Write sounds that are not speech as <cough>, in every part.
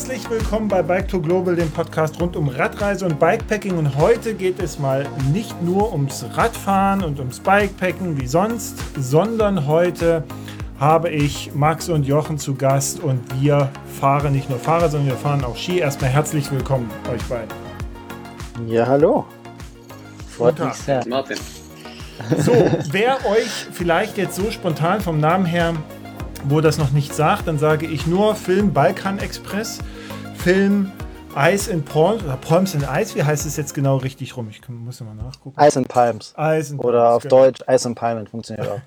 Herzlich willkommen bei Bike to Global, dem Podcast rund um Radreise und Bikepacking. Und heute geht es mal nicht nur ums Radfahren und ums Bikepacken wie sonst, sondern heute habe ich Max und Jochen zu Gast und wir fahren nicht nur Fahrrad, sondern wir fahren auch Ski. Erstmal herzlich willkommen euch beiden. Ja, hallo. Freut mich sehr. Martin. So, wer euch vielleicht jetzt so spontan vom Namen her wo das noch nicht sagt, dann sage ich nur Film Balkan Express, Film Ice and Palms oder Palms and Ice, wie heißt es jetzt genau richtig rum? Ich muss mal nachgucken. Ice and Palms. Ice and oder Palms, auf genau. Deutsch Ice and Palmen funktioniert auch.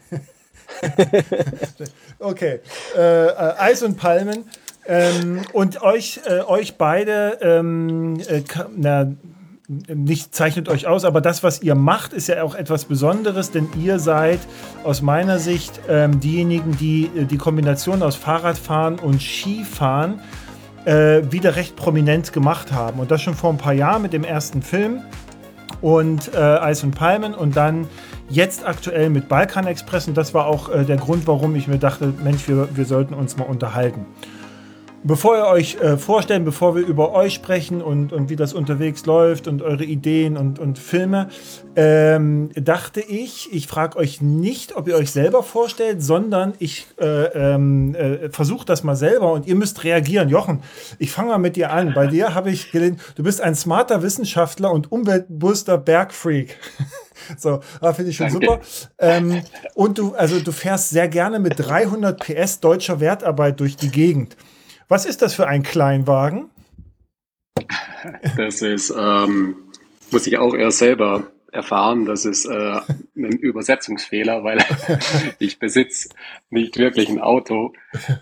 <laughs> okay, äh, äh, Eis und Palmen. Ähm, und euch, äh, euch beide, ähm, äh, na, nicht zeichnet euch aus, aber das, was ihr macht, ist ja auch etwas Besonderes, denn ihr seid aus meiner Sicht ähm, diejenigen, die äh, die Kombination aus Fahrradfahren und Skifahren äh, wieder recht prominent gemacht haben. Und das schon vor ein paar Jahren mit dem ersten Film und äh, Eis und Palmen und dann jetzt aktuell mit Balkan Express. Und das war auch äh, der Grund, warum ich mir dachte, Mensch, wir, wir sollten uns mal unterhalten. Bevor ihr euch äh, vorstellen, bevor wir über euch sprechen und, und wie das unterwegs läuft und eure Ideen und, und Filme, ähm, dachte ich, ich frage euch nicht, ob ihr euch selber vorstellt, sondern ich äh, ähm, äh, versuche das mal selber und ihr müsst reagieren. Jochen, ich fange mal mit dir an. Bei dir habe ich gelesen, du bist ein smarter Wissenschaftler und umweltbewusster Bergfreak. <laughs> So, ah, finde ich schon Danke. super. Ähm, und du, also du fährst sehr gerne mit 300 PS deutscher Wertarbeit durch die Gegend. Was ist das für ein Kleinwagen? Das ist, ähm, muss ich auch erst selber erfahren, das ist äh, ein Übersetzungsfehler, weil <laughs> ich besitze nicht wirklich ein Auto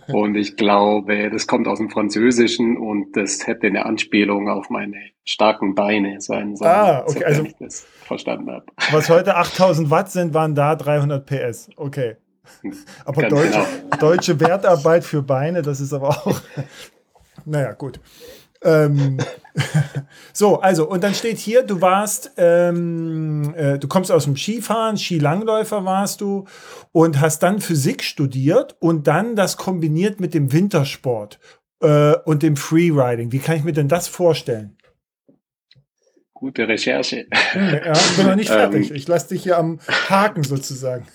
und ich glaube, das kommt aus dem Französischen und das hätte eine Anspielung auf meine starken Beine sein sollen, ah, okay. also, ich das verstanden habe. Was heute 8000 Watt sind, waren da 300 PS. Okay. <laughs> Aber deutsche, genau. deutsche Wertarbeit für Beine, das ist aber auch. <laughs> naja, gut. Ähm, <laughs> so, also, und dann steht hier, du warst, ähm, äh, du kommst aus dem Skifahren, Skilangläufer warst du und hast dann Physik studiert und dann das kombiniert mit dem Wintersport äh, und dem Freeriding. Wie kann ich mir denn das vorstellen? Gute Recherche. Ja, ich bin noch nicht fertig. Ähm. ich lasse dich hier am Haken sozusagen.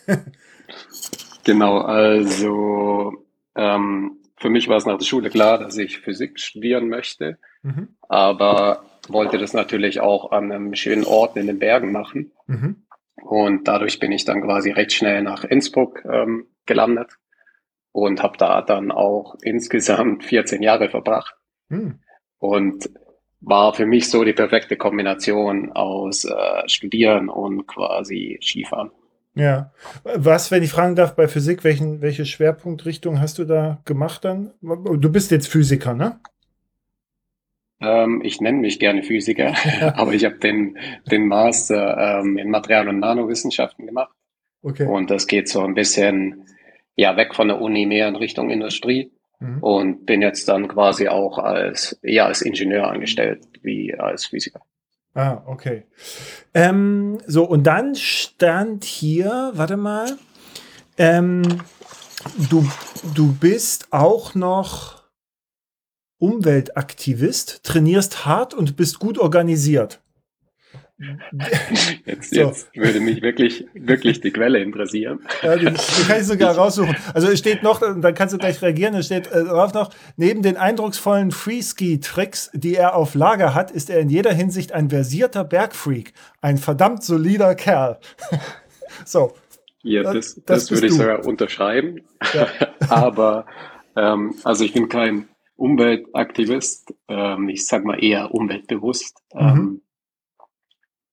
Genau, also ähm, für mich war es nach der Schule klar, dass ich Physik studieren möchte, mhm. aber wollte das natürlich auch an einem schönen Ort in den Bergen machen. Mhm. Und dadurch bin ich dann quasi recht schnell nach Innsbruck ähm, gelandet und habe da dann auch insgesamt 14 Jahre verbracht. Mhm. Und war für mich so die perfekte Kombination aus äh, Studieren und quasi Skifahren. Ja. Was, wenn ich fragen darf, bei Physik, welchen, welche Schwerpunktrichtung hast du da gemacht dann? Du bist jetzt Physiker, ne? Ähm, ich nenne mich gerne Physiker, <laughs> aber ich habe den, den Master ähm, in Material- und Nanowissenschaften gemacht. Okay. Und das geht so ein bisschen ja weg von der Uni mehr in Richtung Industrie mhm. und bin jetzt dann quasi auch als eher als Ingenieur angestellt wie als Physiker. Ah, okay. Ähm, so, und dann stand hier, warte mal, ähm, du, du bist auch noch Umweltaktivist, trainierst hart und bist gut organisiert. <laughs> Jetzt, so. jetzt würde mich wirklich, wirklich die Quelle interessieren. Ja, die, die kann ich sogar raussuchen. Also es steht noch, dann kannst du gleich reagieren, es steht äh, drauf noch, neben den eindrucksvollen Freeski-Tricks, die er auf Lager hat, ist er in jeder Hinsicht ein versierter Bergfreak. Ein verdammt solider Kerl. <laughs> so. Ja, das, das, das würde ich du. sogar unterschreiben. Ja. <laughs> Aber ähm, also ich bin kein Umweltaktivist, ähm, ich sag mal eher umweltbewusst. Mhm. Ähm,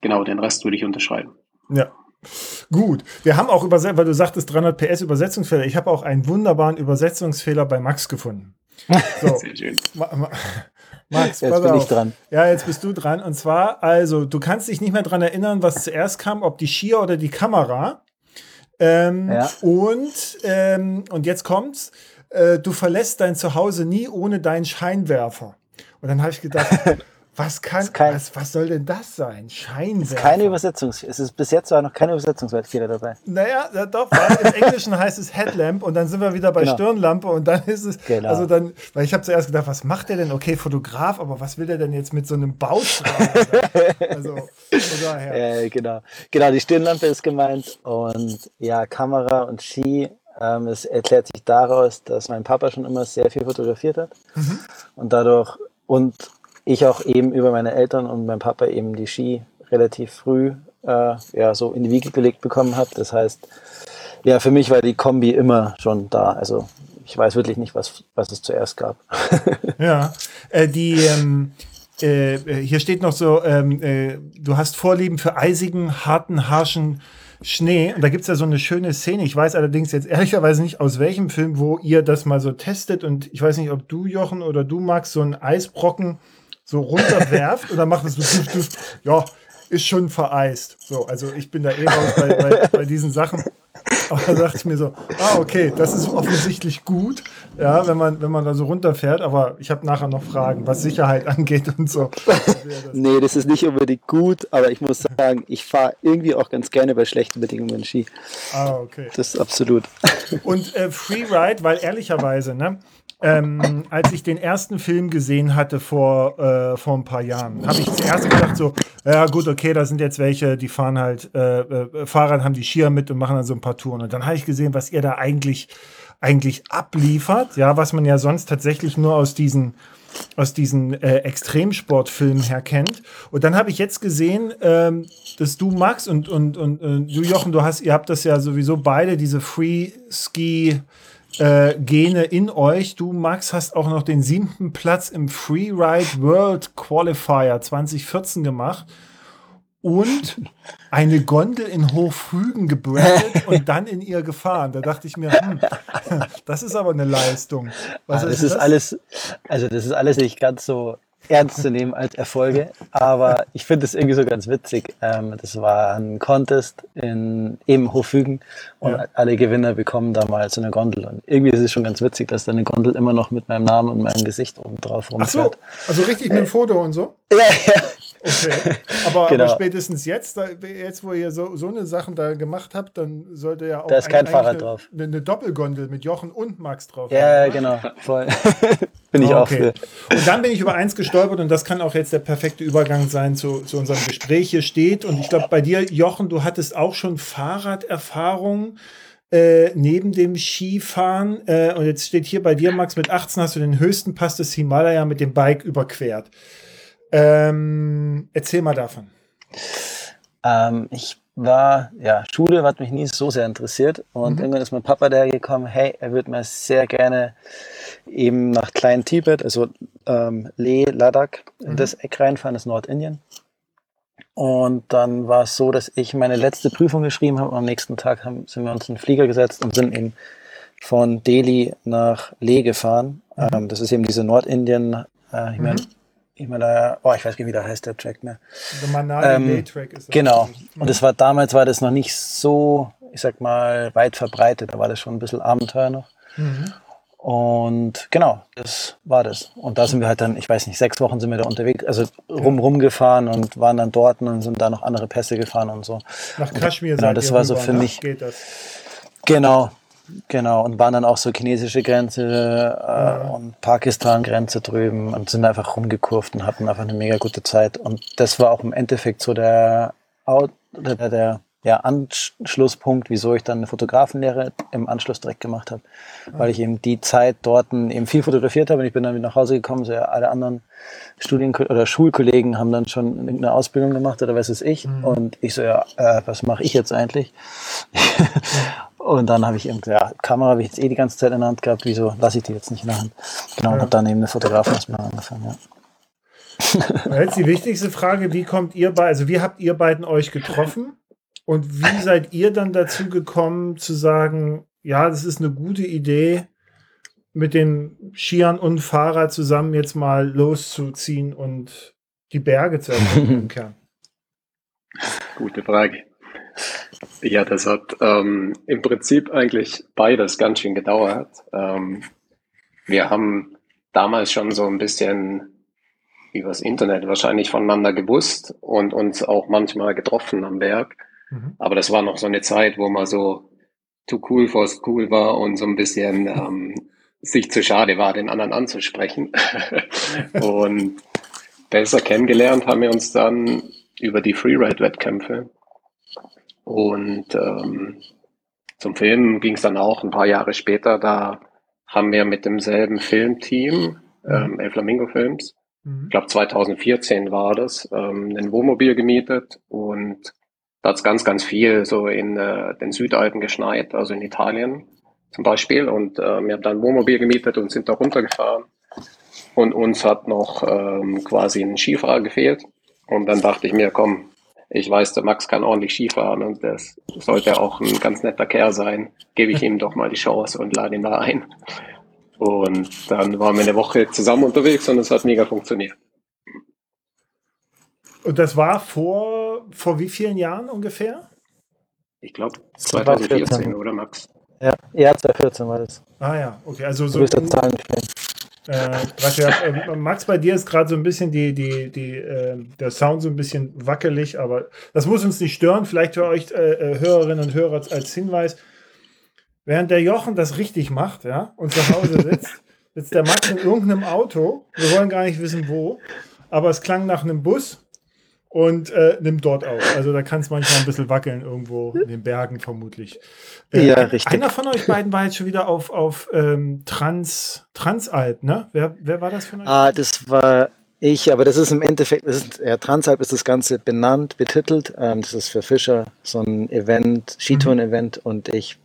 genau, den Rest würde ich unterschreiben. Ja. Gut, wir haben auch übersetzt, weil du sagtest 300 PS Übersetzungsfehler. Ich habe auch einen wunderbaren Übersetzungsfehler bei Max gefunden. So. <laughs> Sehr schön. Ma Ma Max, jetzt bin auf. ich dran. Ja, jetzt bist du dran. Und zwar, also, du kannst dich nicht mehr daran erinnern, was zuerst kam, ob die Skier oder die Kamera. Ähm, ja. Und, ähm, und jetzt kommt's, äh, du verlässt dein Zuhause nie ohne deinen Scheinwerfer. Und dann habe ich gedacht, <laughs> Was kann, kein, was, was soll denn das sein? Scheinwerfer. Keine Übersetzung. Es ist bis jetzt war noch keine Übersetzungsfehler dabei. Naja, doch, weil im <laughs> Englischen heißt es Headlamp und dann sind wir wieder bei genau. Stirnlampe und dann ist es, genau. also dann, weil ich habe zuerst gedacht, was macht der denn? Okay, Fotograf, aber was will der denn jetzt mit so einem Baustrahl? also, von daher. <laughs> Äh, genau. Genau, die Stirnlampe ist gemeint und ja, Kamera und Ski ähm, es erklärt sich daraus, dass mein Papa schon immer sehr viel fotografiert hat mhm. und dadurch und ich auch eben über meine Eltern und mein Papa eben die Ski relativ früh äh, ja, so in die Wiege gelegt bekommen habe. Das heißt, ja, für mich war die Kombi immer schon da. Also ich weiß wirklich nicht, was, was es zuerst gab. <laughs> ja, äh, die, ähm, äh, hier steht noch so, ähm, äh, du hast Vorlieben für eisigen, harten, harschen Schnee. Und da gibt es ja so eine schöne Szene. Ich weiß allerdings jetzt ehrlicherweise nicht, aus welchem Film, wo ihr das mal so testet. Und ich weiß nicht, ob du, Jochen, oder du, Max, so einen Eisbrocken so runterwerft oder macht es so, ja, ist schon vereist. So, also ich bin da eh raus bei, bei, bei diesen Sachen. Aber da dachte ich mir so, ah, okay, das ist offensichtlich gut, ja, wenn man, wenn man da so runterfährt. Aber ich habe nachher noch Fragen, was Sicherheit <laughs> angeht und so. nee, das ist nicht unbedingt gut, aber ich muss sagen, ich fahre irgendwie auch ganz gerne bei schlechten Bedingungen Ski. Ah, okay. Das ist absolut. Und äh, Freeride, weil ehrlicherweise, ne, ähm, als ich den ersten Film gesehen hatte vor, äh, vor ein paar Jahren, habe ich zuerst gedacht so, ja gut, okay, da sind jetzt welche, die fahren halt äh, äh, Fahrrad, haben die Skier mit und machen dann so ein paar Touren. Und dann habe ich gesehen, was ihr da eigentlich, eigentlich abliefert, ja, was man ja sonst tatsächlich nur aus diesen aus diesen äh, Extremsportfilmen her kennt. Und dann habe ich jetzt gesehen, ähm, dass du Max und, und, und, und du Jochen, du hast, ihr habt das ja sowieso beide, diese Free Ski äh, Gene in euch. Du, Max, hast auch noch den siebten Platz im Freeride World Qualifier 2014 gemacht und eine Gondel in Hochfügen gebrandet und dann in ihr gefahren. Da dachte ich mir, hm, <laughs> das ist aber eine Leistung. Was ah, das ist, das? alles, also das ist alles nicht ganz so ernst zu nehmen als Erfolge. Aber ich finde es irgendwie so ganz witzig. Ähm, das war ein Contest in eben Hofügen und ja. alle Gewinner bekommen da mal so eine Gondel. Und irgendwie ist es schon ganz witzig, dass da eine Gondel immer noch mit meinem Namen und meinem Gesicht oben drauf rumfährt. Ach so, also richtig mit dem Foto und so? Ja, ja. Okay. <laughs> Aber, genau. aber spätestens jetzt, da, jetzt wo ihr so, so eine Sachen da gemacht habt, dann sollte ja auch da ist kein Fahrrad eine, drauf. Eine, eine, Doppelgondel mit Jochen und Max drauf. Ja, haben, genau, <laughs> voll. <laughs> bin ich okay. auch für. Und dann bin ich über eins gestolpert und das kann auch jetzt der perfekte Übergang sein zu, zu unserem Gespräch hier steht. Und ich glaube, bei dir, Jochen, du hattest auch schon Fahrraderfahrung. Äh, neben dem Skifahren. Äh, und jetzt steht hier bei dir, Max, mit 18 hast du den höchsten Pass des Himalaya mit dem Bike überquert. Ähm, erzähl mal davon. Ähm, ich war, ja, Schule hat mich nie so sehr interessiert und mhm. irgendwann ist mein Papa dahergekommen, hey, er würde mir sehr gerne eben nach Klein Tibet, also ähm, Leh, Ladakh, in mhm. das Eck reinfahren, das Nordindien. Und dann war es so, dass ich meine letzte Prüfung geschrieben habe und am nächsten Tag haben, sind wir uns in den Flieger gesetzt und sind eben von Delhi nach Leh gefahren. Mhm. Ähm, das ist eben diese Nordindien, äh, ich meine, mhm. Himalaya, oh, ich weiß nicht, wie der heißt, der Track mehr. Der Manali ähm, Track ist das. Genau. Und das war damals war das noch nicht so, ich sag mal, weit verbreitet. Da war das schon ein bisschen Abenteuer noch. Mhm. Und genau, das war das. Und da sind wir halt dann, ich weiß nicht, sechs Wochen sind wir da unterwegs, also rum rumgefahren und waren dann dort und sind da noch andere Pässe gefahren und so. Nach Kaschmir und, Genau, das war so für mich. Genau, Genau, und waren dann auch so chinesische Grenze äh, und Pakistan-Grenze drüben und sind einfach rumgekurft und hatten einfach eine mega gute Zeit. Und das war auch im Endeffekt so der, der, der ja, Anschlusspunkt, wieso ich dann eine Fotografenlehre im Anschluss direkt gemacht habe. Weil ich eben die Zeit dort eben viel fotografiert habe und ich bin dann wieder nach Hause gekommen. So ja, alle anderen Studien- oder Schulkollegen haben dann schon irgendeine Ausbildung gemacht oder was weiß ich. Mhm. Und ich so, ja, äh, was mache ich jetzt eigentlich? <laughs> Und dann habe ich irgendwie, ja, Kamera habe ich jetzt eh die ganze Zeit in der Hand gehabt, wieso lasse ich die jetzt nicht in der Hand? Genau, ja. und habe dann eben eine Fotografausbildung angefangen, ja. Jetzt die wichtigste Frage, wie kommt ihr bei, also wie habt ihr beiden euch getroffen? Und wie <laughs> seid ihr dann dazu gekommen zu sagen, ja, das ist eine gute Idee, mit den Skiern und Fahrrad zusammen jetzt mal loszuziehen und die Berge zu erkunden <laughs> Gute Frage. Ja, das hat ähm, im Prinzip eigentlich beides ganz schön gedauert. Ähm, wir haben damals schon so ein bisschen übers Internet wahrscheinlich voneinander gewusst und uns auch manchmal getroffen am Berg. Mhm. Aber das war noch so eine Zeit, wo man so too cool for school war und so ein bisschen <laughs> ähm, sich zu schade war, den anderen anzusprechen. <laughs> und besser kennengelernt haben wir uns dann über die Freeride-Wettkämpfe. Und ähm, zum Film ging es dann auch ein paar Jahre später. Da haben wir mit demselben Filmteam, ähm, El Flamingo Films, mhm. ich glaube 2014 war das, ähm, ein Wohnmobil gemietet und da hat es ganz, ganz viel so in äh, den Südalpen geschneit, also in Italien zum Beispiel. Und äh, wir haben dann ein Wohnmobil gemietet und sind da runtergefahren. Und uns hat noch ähm, quasi ein Skifahrer gefehlt. Und dann dachte ich mir, komm, ich weiß, der Max kann ordentlich Skifahren und das sollte auch ein ganz netter Kerl sein. Gebe ich ihm doch mal die Chance und lade ihn da ein. Und dann waren wir eine Woche zusammen unterwegs und es hat mega funktioniert. Und das war vor, vor wie vielen Jahren ungefähr? Ich glaube 2014, oder Max? Ja, ja, 2014 war das. Ah ja, okay. Also so. Du bist. Äh, äh, Max, bei dir ist gerade so ein bisschen die, die, die, äh, der Sound so ein bisschen wackelig, aber das muss uns nicht stören. Vielleicht für euch äh, äh Hörerinnen und Hörer als Hinweis. Während der Jochen das richtig macht, ja, und zu Hause sitzt, sitzt der Max in irgendeinem Auto. Wir wollen gar nicht wissen, wo. Aber es klang nach einem Bus und äh, nimmt dort auf. Also da kann es manchmal ein bisschen wackeln irgendwo in den Bergen vermutlich. Äh, ja, richtig. Einer von euch beiden war jetzt schon wieder auf, auf ähm, Trans, Transalp, ne? Wer, wer war das von euch? Ah, das war ich, aber das ist im Endeffekt, das ist, ja, Transalp ist das Ganze benannt, betitelt. Ähm, das ist für Fischer so ein Event, Skitouren-Event mhm. und ich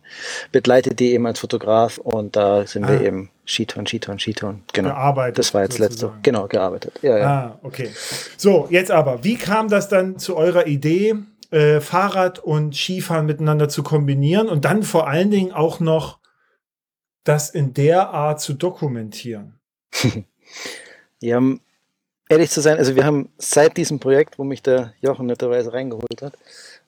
begleite die eben als Fotograf und da sind ah. wir eben Skitouren, Skitouren, Skitouren. Genau. Gearbeitet. Das war jetzt sozusagen. letzte. Genau, gearbeitet. Ja, ja. Ah, okay. So, jetzt aber, wie kam das dann zu eurer Idee, äh, Fahrrad und Skifahren miteinander zu kombinieren und dann vor allen Dingen auch noch das in der Art zu dokumentieren? <laughs> ja, ehrlich zu sein, also wir haben seit diesem Projekt, wo mich der Jochen netterweise reingeholt hat,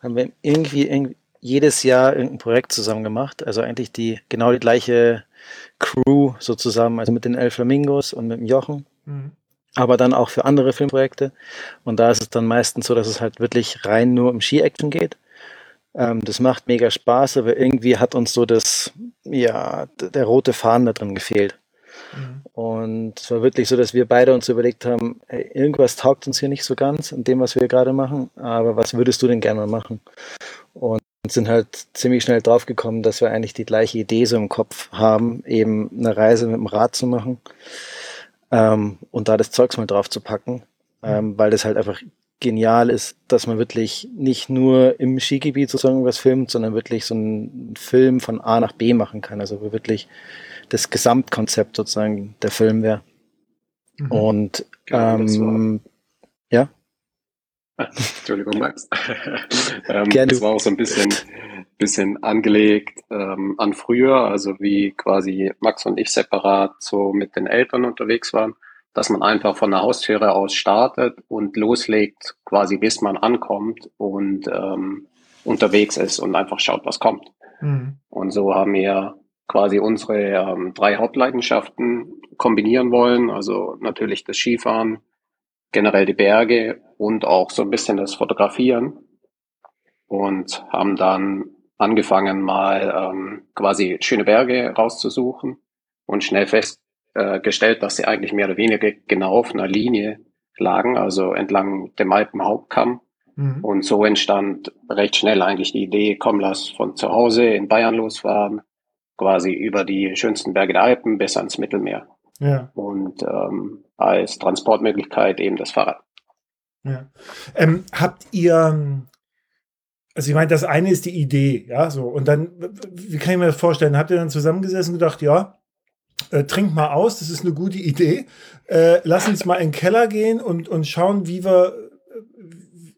haben wir irgendwie, irgendwie jedes Jahr irgendein Projekt zusammen gemacht. Also eigentlich die genau die gleiche Crew sozusagen, also mit den Elf Flamingos und mit dem Jochen. Mhm. Aber dann auch für andere Filmprojekte. Und da ist es dann meistens so, dass es halt wirklich rein nur um Ski-Action geht. Ähm, das macht mega Spaß, aber irgendwie hat uns so das, ja, der rote Faden da drin gefehlt. Und es war wirklich so, dass wir beide uns überlegt haben, hey, irgendwas taugt uns hier nicht so ganz in dem, was wir gerade machen, aber was würdest du denn gerne mal machen? Und sind halt ziemlich schnell draufgekommen, dass wir eigentlich die gleiche Idee so im Kopf haben, eben eine Reise mit dem Rad zu machen ähm, und da das Zeugs mal drauf zu packen, ähm, weil das halt einfach genial ist, dass man wirklich nicht nur im Skigebiet sozusagen was filmt, sondern wirklich so einen Film von A nach B machen kann. Also wirklich das Gesamtkonzept sozusagen der Film wäre. Mhm. Und genau, ähm, ja. Entschuldigung, Max. <laughs> ähm, das war auch so ein bisschen, bisschen angelegt ähm, an früher, also wie quasi Max und ich separat so mit den Eltern unterwegs waren, dass man einfach von der Haustüre aus startet und loslegt, quasi bis man ankommt und ähm, unterwegs ist und einfach schaut, was kommt. Mhm. Und so haben wir quasi unsere ähm, drei Hauptleidenschaften kombinieren wollen. Also natürlich das Skifahren, generell die Berge und auch so ein bisschen das Fotografieren. Und haben dann angefangen, mal ähm, quasi schöne Berge rauszusuchen und schnell festgestellt, äh, dass sie eigentlich mehr oder weniger genau auf einer Linie lagen, also entlang dem Alpenhauptkamm. Mhm. Und so entstand recht schnell eigentlich die Idee, komm, lass von zu Hause in Bayern losfahren, quasi über die schönsten Berge der Alpen bis ans Mittelmeer. Ja. Und ähm, als Transportmöglichkeit eben das Fahrrad. Ja. Ähm, habt ihr, also ich meine, das eine ist die Idee, ja, so. Und dann, wie kann ich mir das vorstellen? Habt ihr dann zusammengesessen und gedacht, ja, äh, trink mal aus, das ist eine gute Idee. Äh, lass uns mal in den Keller gehen und, und schauen, wie wir,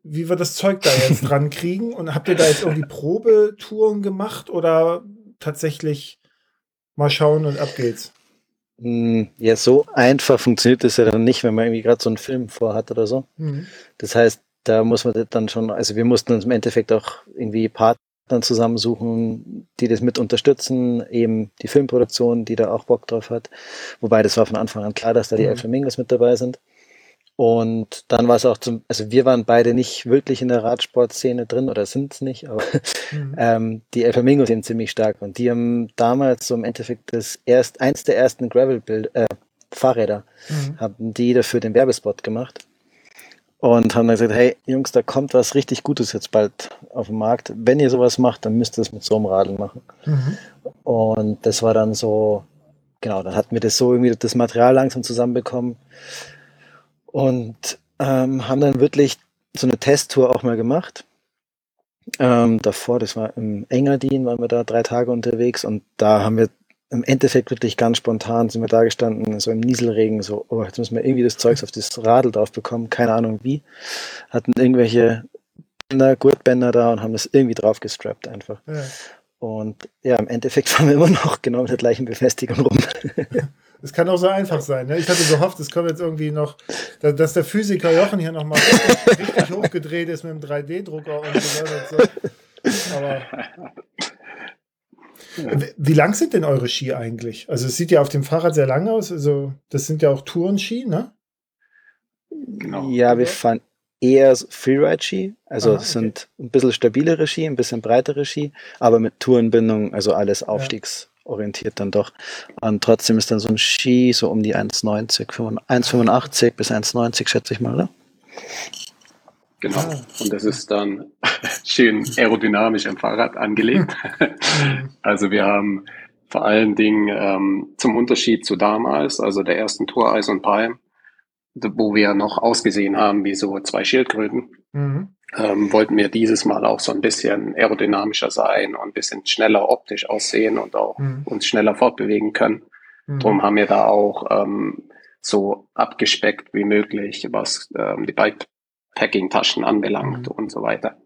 wie wir das Zeug da jetzt <laughs> dran kriegen. Und habt ihr da jetzt irgendwie Probetouren gemacht oder tatsächlich mal schauen und ab geht's. Hm, ja, so einfach funktioniert das ja dann nicht, wenn man irgendwie gerade so einen Film vorhat oder so. Mhm. Das heißt, da muss man dann schon, also wir mussten uns im Endeffekt auch irgendwie Partner zusammensuchen, die das mit unterstützen, eben die Filmproduktion, die da auch Bock drauf hat. Wobei das war von Anfang an klar, dass da die mhm. Elf Flamingos mit dabei sind. Und dann war es auch zum, also wir waren beide nicht wirklich in der Radsportszene drin oder sind es nicht, aber <laughs> mhm. ähm, die El Flamingos sind ziemlich stark und die haben damals so im Endeffekt das erst, eins der ersten Gravel-Bild, äh, Fahrräder, mhm. haben die dafür den Werbespot gemacht und haben dann gesagt, hey Jungs, da kommt was richtig Gutes jetzt bald auf den Markt. Wenn ihr sowas macht, dann müsst ihr es mit so einem Radl machen. Mhm. Und das war dann so, genau, dann hatten wir das so irgendwie das Material langsam zusammenbekommen und ähm, haben dann wirklich so eine Testtour auch mal gemacht. Ähm, davor, das war im Engadin, waren wir da drei Tage unterwegs und da haben wir im Endeffekt wirklich ganz spontan sind wir da gestanden, so im Nieselregen, so, oh, jetzt müssen wir irgendwie das Zeugs auf das Radl drauf bekommen, keine Ahnung wie. Hatten irgendwelche Bänder, Gurtbänder da und haben das irgendwie drauf gestrappt einfach. Ja. Und ja, im Endeffekt <laughs> fahren wir immer noch genau mit der gleichen Befestigung rum. <laughs> Es kann auch so einfach sein. Ne? Ich hatte gehofft, es kommt jetzt irgendwie noch, dass der Physiker Jochen hier nochmal richtig, richtig hochgedreht ist mit dem 3D-Drucker und so weiter. Aber wie lang sind denn eure Ski eigentlich? Also es sieht ja auf dem Fahrrad sehr lang aus. Also das sind ja auch Tourenski, ne? Genau. Ja, wir fahren eher Freeride-Ski. Also Aha, okay. sind ein bisschen stabilere Ski, ein bisschen breitere Ski, aber mit Tourenbindung, also alles Aufstiegs. Ja orientiert dann doch. Und trotzdem ist dann so ein Ski so um die 1,90, 1,85 bis 1,90 schätze ich mal, oder? Genau. Ah. Und das ist dann <laughs> schön aerodynamisch am Fahrrad angelegt. <laughs> also wir haben vor allen Dingen ähm, zum Unterschied zu damals, also der ersten Tour Eis und Palm, wo wir noch ausgesehen haben wie so zwei Schildkröten, mhm ähm, wollten wir dieses Mal auch so ein bisschen aerodynamischer sein und ein bisschen schneller optisch aussehen und auch mhm. uns schneller fortbewegen können. Mhm. Darum haben wir da auch ähm, so abgespeckt wie möglich, was ähm, die Bikepacking-Taschen anbelangt mhm. und so weiter.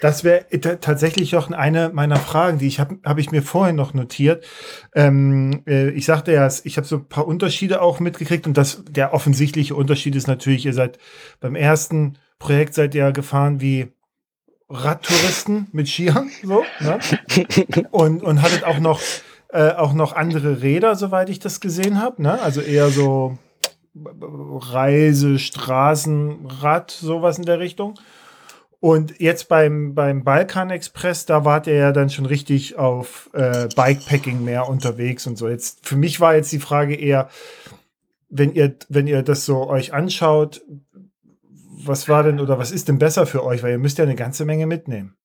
Das wäre tatsächlich auch eine meiner Fragen, die ich habe hab ich mir vorhin noch notiert. Ähm, äh, ich sagte ja, ich habe so ein paar Unterschiede auch mitgekriegt und das der offensichtliche Unterschied ist natürlich, ihr seid beim ersten Projekt seid ihr gefahren wie Radtouristen mit Skiern, so, ne? und, und hattet auch noch, äh, auch noch andere Räder, soweit ich das gesehen habe, ne? Also eher so Reise, Straßenrad, sowas in der Richtung. Und jetzt beim, beim Balkan Express, da wart ihr ja dann schon richtig auf äh, Bikepacking mehr unterwegs und so. Jetzt, für mich war jetzt die Frage eher, wenn ihr, wenn ihr das so euch anschaut, was war denn oder was ist denn besser für euch? Weil ihr müsst ja eine ganze Menge mitnehmen.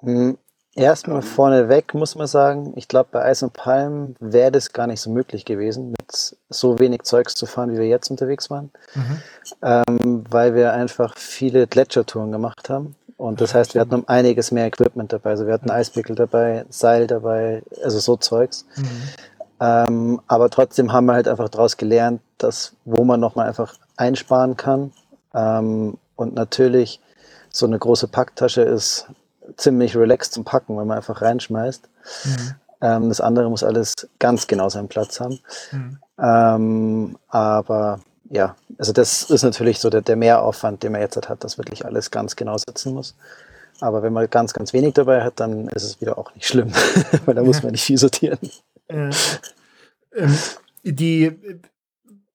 Hm, erstmal vorneweg muss man sagen, ich glaube, bei Eis und Palm wäre das gar nicht so möglich gewesen, mit so wenig Zeugs zu fahren, wie wir jetzt unterwegs waren, mhm. ähm, weil wir einfach viele Gletschertouren gemacht haben. Und das heißt, wir hatten um einiges mehr Equipment dabei. Also wir hatten Eispickel dabei, Seil dabei, also so Zeugs. Mhm. Ähm, aber trotzdem haben wir halt einfach daraus gelernt, dass wo man nochmal einfach einsparen kann ähm, und natürlich, so eine große Packtasche ist ziemlich relaxed zum Packen, wenn man einfach reinschmeißt. Mhm. Ähm, das andere muss alles ganz genau seinen Platz haben. Mhm. Ähm, aber ja, also das ist natürlich so der, der Mehraufwand, den man jetzt hat, dass wirklich alles ganz genau sitzen muss. Aber wenn man ganz, ganz wenig dabei hat, dann ist es wieder auch nicht schlimm, <laughs> weil da muss man nicht viel sortieren. Äh, ähm, die,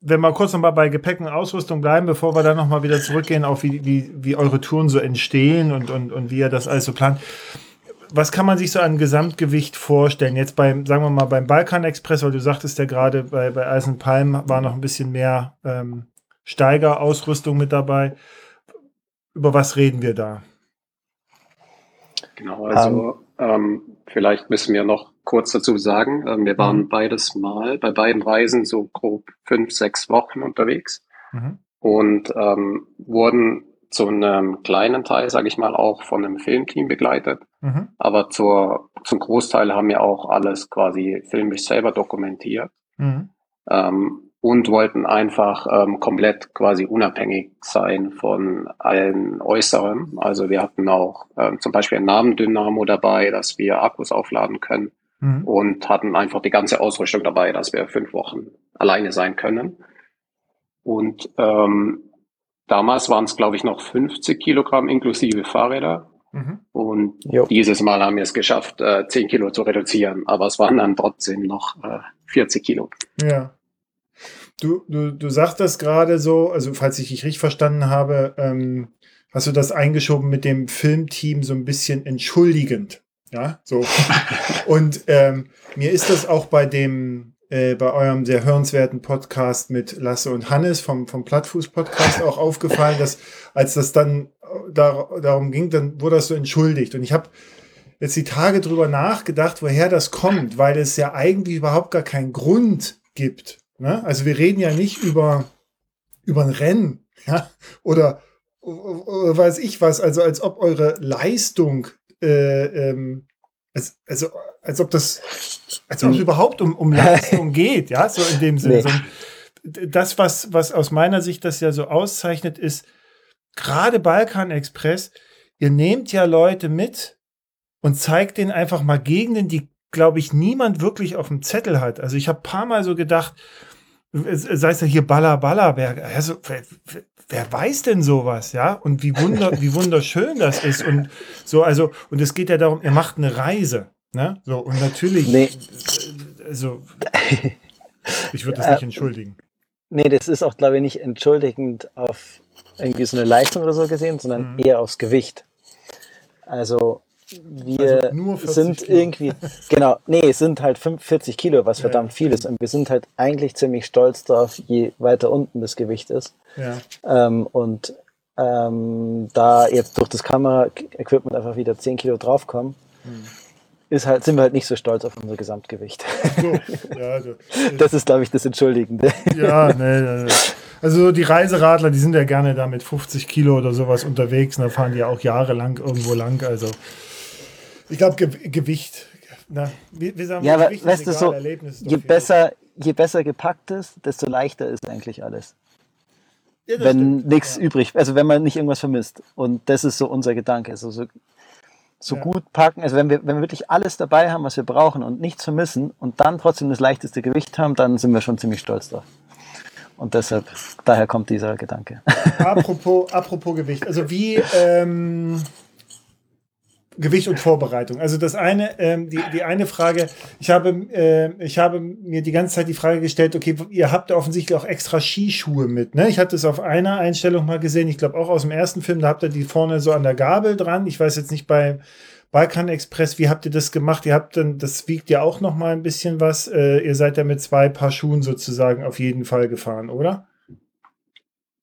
wenn wir kurz nochmal bei Gepäck und Ausrüstung bleiben, bevor wir dann nochmal wieder zurückgehen auf wie, wie, wie eure Touren so entstehen und, und, und wie ihr das alles so plant. Was kann man sich so an Gesamtgewicht vorstellen? Jetzt beim, sagen wir mal, beim Balkan Express, weil du sagtest ja gerade, bei, bei Eisenpalm war noch ein bisschen mehr ähm, Steigerausrüstung mit dabei. Über was reden wir da? Genau, also um, ähm. ähm, vielleicht müssen wir noch kurz dazu sagen. Ähm, wir waren mhm. beides Mal bei beiden Reisen so grob fünf, sechs Wochen unterwegs mhm. und ähm, wurden zu einem kleinen Teil, sage ich mal, auch von einem Filmteam begleitet. Mhm. Aber zur, zum Großteil haben wir auch alles quasi filmisch selber dokumentiert. Mhm. Ähm, und wollten einfach ähm, komplett quasi unabhängig sein von allen Äußeren. Also wir hatten auch ähm, zum Beispiel ein Namendynamo dabei, dass wir Akkus aufladen können mhm. und hatten einfach die ganze Ausrüstung dabei, dass wir fünf Wochen alleine sein können. Und ähm, damals waren es, glaube ich, noch 50 Kilogramm inklusive Fahrräder. Mhm. Und jo. dieses Mal haben wir es geschafft, äh, 10 Kilo zu reduzieren, aber es waren dann trotzdem noch äh, 40 Kilo. Ja. du, du, du sagst das gerade so, also falls ich dich richtig verstanden habe, ähm, hast du das eingeschoben mit dem Filmteam so ein bisschen entschuldigend. Ja, so. Und ähm, mir ist das auch bei dem, äh, bei eurem sehr hörenswerten Podcast mit Lasse und Hannes vom, vom Plattfuß-Podcast auch aufgefallen, dass als das dann da, darum ging, dann wurde das so entschuldigt. Und ich habe jetzt die Tage drüber nachgedacht, woher das kommt, weil es ja eigentlich überhaupt gar keinen Grund gibt. Ne? Also wir reden ja nicht über, über ein Rennen ja? oder, oder weiß ich was, also als ob eure Leistung, äh, ähm, als, also als ob das, als ob es hm. überhaupt um, um Leistung <laughs> geht, ja, so in dem Sinne. Nee. So, das, was, was aus meiner Sicht das ja so auszeichnet, ist, gerade Balkan Express, ihr nehmt ja Leute mit und zeigt denen einfach mal Gegenden, die, glaube ich, niemand wirklich auf dem Zettel hat. Also ich habe paar Mal so gedacht, sei es ja hier Baller Ballerberg, also wer, weiß denn sowas, ja? Und wie wunder, wie wunderschön das ist und so, also und es geht ja darum, ihr macht eine Reise, ne? So und natürlich, nee. also <laughs> ich würde das nicht entschuldigen. Nee, das ist auch, glaube ich, nicht entschuldigend auf irgendwie so eine Leistung oder so gesehen, sondern mhm. eher aufs Gewicht. Also wir also sind Kilo. irgendwie, genau, nee, es sind halt 45 Kilo, was ja, verdammt viel ist. Und wir sind halt eigentlich ziemlich stolz darauf, je weiter unten das Gewicht ist. Ja. Ähm, und ähm, da jetzt durch das Kamera-Equipment einfach wieder 10 Kilo draufkommen, hm. ist halt, sind wir halt nicht so stolz auf unser Gesamtgewicht. So, <laughs> ja, also, das ist, glaube ich, das Entschuldigende. Ja, nee, nee. Also die Reiseradler, die sind ja gerne da mit 50 Kilo oder sowas unterwegs und da fahren die ja auch jahrelang irgendwo lang. Also ich glaube, Ge Gewicht. Na, wir, wir sagen, ja, Gewicht weißt du so, je besser, je besser gepackt ist, desto leichter ist eigentlich alles. Ja, wenn nichts ja. übrig, also wenn man nicht irgendwas vermisst. Und das ist so unser Gedanke. Also so, so ja. gut packen, also wenn wir, wenn wir wirklich alles dabei haben, was wir brauchen und nichts vermissen und dann trotzdem das leichteste Gewicht haben, dann sind wir schon ziemlich stolz drauf. Und deshalb, daher kommt dieser Gedanke. <laughs> Apropos, apropos Gewicht. Also wie, ähm, Gewicht und Vorbereitung. Also das eine, ähm, die, die eine Frage, ich habe, äh, ich habe mir die ganze Zeit die Frage gestellt, okay, ihr habt offensichtlich auch extra Skischuhe mit, ne? Ich hatte es auf einer Einstellung mal gesehen, ich glaube auch aus dem ersten Film, da habt ihr die vorne so an der Gabel dran. Ich weiß jetzt nicht bei Balkan Express, wie habt ihr das gemacht? Ihr habt dann, das wiegt ja auch noch mal ein bisschen was. Äh, ihr seid ja mit zwei Paar Schuhen sozusagen auf jeden Fall gefahren, oder?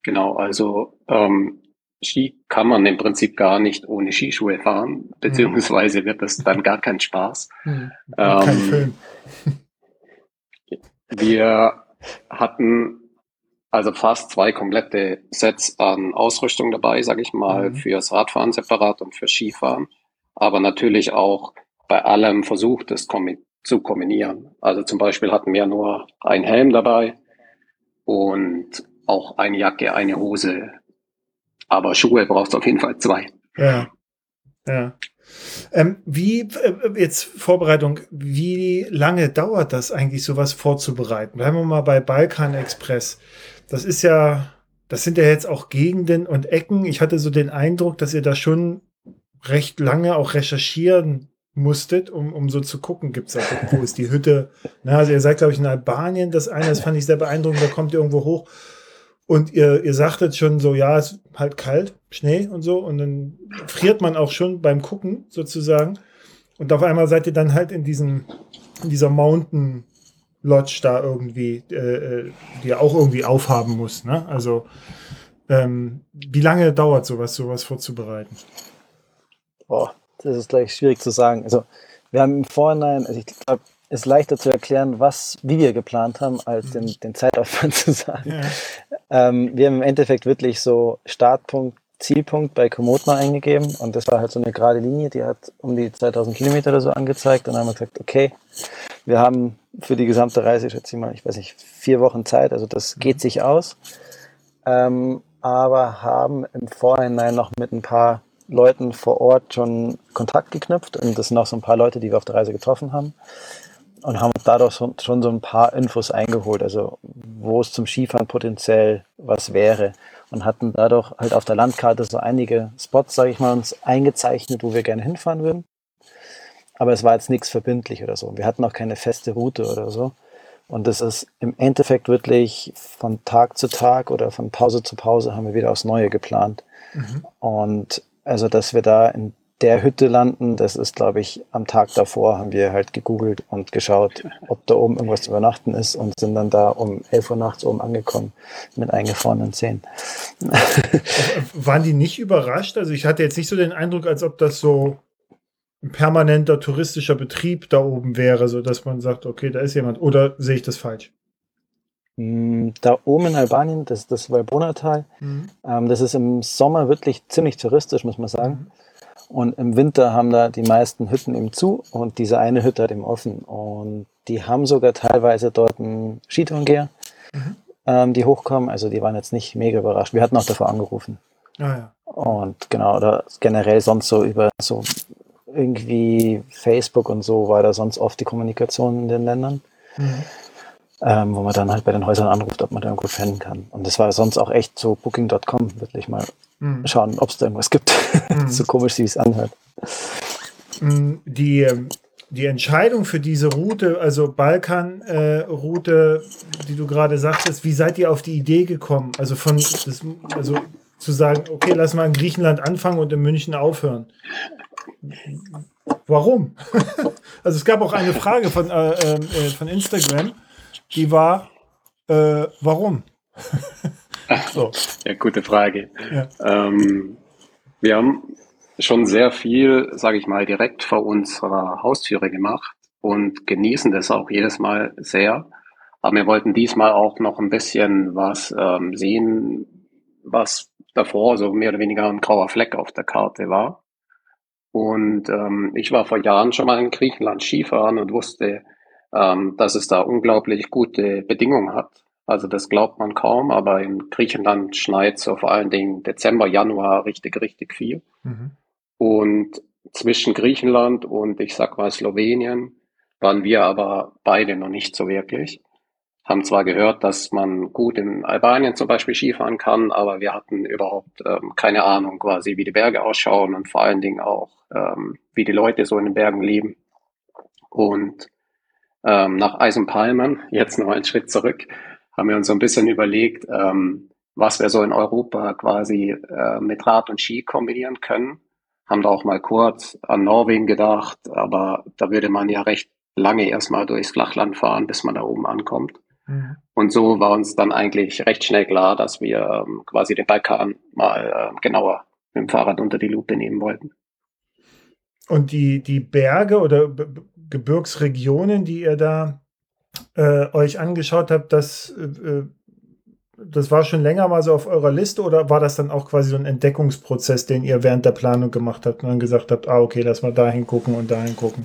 Genau, also ähm, Ski kann man im Prinzip gar nicht ohne Skischuhe fahren, beziehungsweise wird das dann gar kein Spaß. Mhm. Ähm, kein Film. wir hatten also fast zwei komplette Sets an Ausrüstung dabei, sage ich mal, mhm. fürs Radfahren separat und für Skifahren. Aber natürlich auch bei allem versucht, es zu kombinieren. Also zum Beispiel hatten wir nur einen Helm dabei und auch eine Jacke, eine Hose, aber Schuhe brauchst du auf jeden Fall zwei. Ja. Ja. Ähm, wie, äh, jetzt Vorbereitung, wie lange dauert das eigentlich, sowas vorzubereiten? Bleiben wir mal bei Balkan Express. Das ist ja, das sind ja jetzt auch Gegenden und Ecken. Ich hatte so den Eindruck, dass ihr da schon recht lange auch recherchieren musstet, um, um so zu gucken, gibt es da, wo ist die Hütte? Na, also ihr seid, glaube ich, in Albanien, das eine, das fand ich sehr beeindruckend, da kommt ihr irgendwo hoch und ihr, ihr sagtet schon so, ja, es ist halt kalt, Schnee und so. Und dann friert man auch schon beim Gucken sozusagen. Und auf einmal seid ihr dann halt in diesem, in dieser Mountain Lodge da irgendwie, äh, äh, die ihr auch irgendwie aufhaben muss. Ne? Also ähm, wie lange dauert sowas, sowas vorzubereiten? Boah, das ist gleich schwierig zu sagen. Also wir haben im Vorhinein, also ich glaube, es ist leichter zu erklären, was, wie wir geplant haben, als den, mhm. den Zeitaufwand <laughs> zu sagen. Ja. Ähm, wir haben im Endeffekt wirklich so Startpunkt, Zielpunkt bei Komoot eingegeben und das war halt so eine gerade Linie, die hat um die 2000 Kilometer oder so angezeigt und dann haben wir gesagt, okay, wir haben für die gesamte Reise, schätze ich mal, ich weiß nicht, vier Wochen Zeit, also das geht sich aus, ähm, aber haben im Vorhinein noch mit ein paar Leuten vor Ort schon Kontakt geknüpft und das sind auch so ein paar Leute, die wir auf der Reise getroffen haben und haben dadurch schon so ein paar Infos eingeholt, also wo es zum Skifahren potenziell was wäre und hatten dadurch halt auf der Landkarte so einige Spots, sage ich mal, uns eingezeichnet, wo wir gerne hinfahren würden. Aber es war jetzt nichts verbindlich oder so. Wir hatten auch keine feste Route oder so. Und das ist im Endeffekt wirklich von Tag zu Tag oder von Pause zu Pause haben wir wieder aufs Neue geplant. Mhm. Und also, dass wir da in der Hütte landen, das ist, glaube ich, am Tag davor haben wir halt gegoogelt und geschaut, ob da oben irgendwas zu übernachten ist und sind dann da um 11 Uhr nachts oben angekommen mit eingefrorenen Zähnen. <laughs> Waren die nicht überrascht? Also ich hatte jetzt nicht so den Eindruck, als ob das so ein permanenter touristischer Betrieb da oben wäre, so dass man sagt, okay, da ist jemand. Oder sehe ich das falsch? Hm, da oben in Albanien, das ist das Valbona-Tal, mhm. ähm, das ist im Sommer wirklich ziemlich touristisch, muss man sagen. Mhm. Und im Winter haben da die meisten Hütten eben zu und diese eine Hütte hat eben offen. Und die haben sogar teilweise dort einen Skitourengeher, mhm. ähm, die hochkommen. Also die waren jetzt nicht mega überrascht. Wir hatten auch davor angerufen. Ah, ja. Und genau, oder generell sonst so über so irgendwie Facebook und so war da sonst oft die Kommunikation in den Ländern. Mhm. Ähm, wo man dann halt bei den Häusern anruft, ob man da irgendwo pennen kann. Und das war sonst auch echt so Booking.com, wirklich mal mhm. schauen, ob es da irgendwas gibt. <laughs> Mhm. so komisch, wie es anhört. Mm, die, ähm, die Entscheidung für diese Route, also Balkan-Route, äh, die du gerade sagtest, wie seid ihr auf die Idee gekommen? Also von das, also zu sagen, okay, lass mal in Griechenland anfangen und in München aufhören. Warum? <laughs> also es gab auch eine Frage von, äh, ähm, äh, von Instagram, die war, äh, warum? <laughs> so. Ja, gute Frage. Ja. Ähm, wir haben schon sehr viel, sage ich mal, direkt vor unserer Haustüre gemacht und genießen das auch jedes Mal sehr. Aber wir wollten diesmal auch noch ein bisschen was ähm, sehen, was davor so mehr oder weniger ein grauer Fleck auf der Karte war. Und ähm, ich war vor Jahren schon mal in Griechenland Skifahren und wusste, ähm, dass es da unglaublich gute Bedingungen hat. Also das glaubt man kaum, aber in Griechenland schneit so vor allen Dingen Dezember, Januar richtig, richtig viel. Mhm. Und zwischen Griechenland und ich sag mal Slowenien waren wir aber beide noch nicht so wirklich. Haben zwar gehört, dass man gut in Albanien zum Beispiel Skifahren kann, aber wir hatten überhaupt ähm, keine Ahnung quasi, wie die Berge ausschauen und vor allen Dingen auch, ähm, wie die Leute so in den Bergen leben. Und ähm, nach Eisenpalmen, jetzt noch einen Schritt zurück, haben wir uns so ein bisschen überlegt, ähm, was wir so in Europa quasi äh, mit Rad und Ski kombinieren können. Haben da auch mal kurz an Norwegen gedacht, aber da würde man ja recht lange erstmal durchs Flachland fahren, bis man da oben ankommt. Mhm. Und so war uns dann eigentlich recht schnell klar, dass wir ähm, quasi den Balkan mal äh, genauer mit dem Fahrrad unter die Lupe nehmen wollten. Und die, die Berge oder Gebirgsregionen, die ihr da äh, euch angeschaut habt, das, äh, das war schon länger mal so auf eurer Liste oder war das dann auch quasi so ein Entdeckungsprozess, den ihr während der Planung gemacht habt und dann gesagt habt, ah, okay, lass mal dahin gucken und dahin gucken?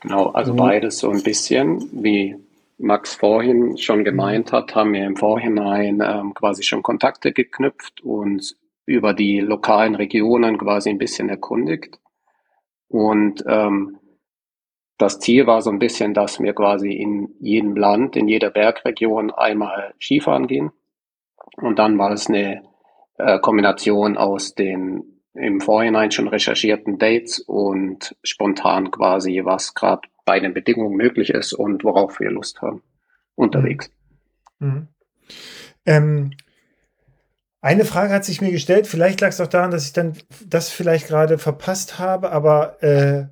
Genau, also mhm. beides so ein bisschen, wie Max vorhin schon gemeint hat, haben wir im Vorhinein ähm, quasi schon Kontakte geknüpft und über die lokalen Regionen quasi ein bisschen erkundigt. Und ähm, das Ziel war so ein bisschen, dass wir quasi in jedem Land, in jeder Bergregion einmal Skifahren gehen. Und dann war es eine äh, Kombination aus den im Vorhinein schon recherchierten Dates und spontan quasi, was gerade bei den Bedingungen möglich ist und worauf wir Lust haben, unterwegs. Mhm. Ähm, eine Frage hat sich mir gestellt, vielleicht lag es auch daran, dass ich dann das vielleicht gerade verpasst habe, aber äh,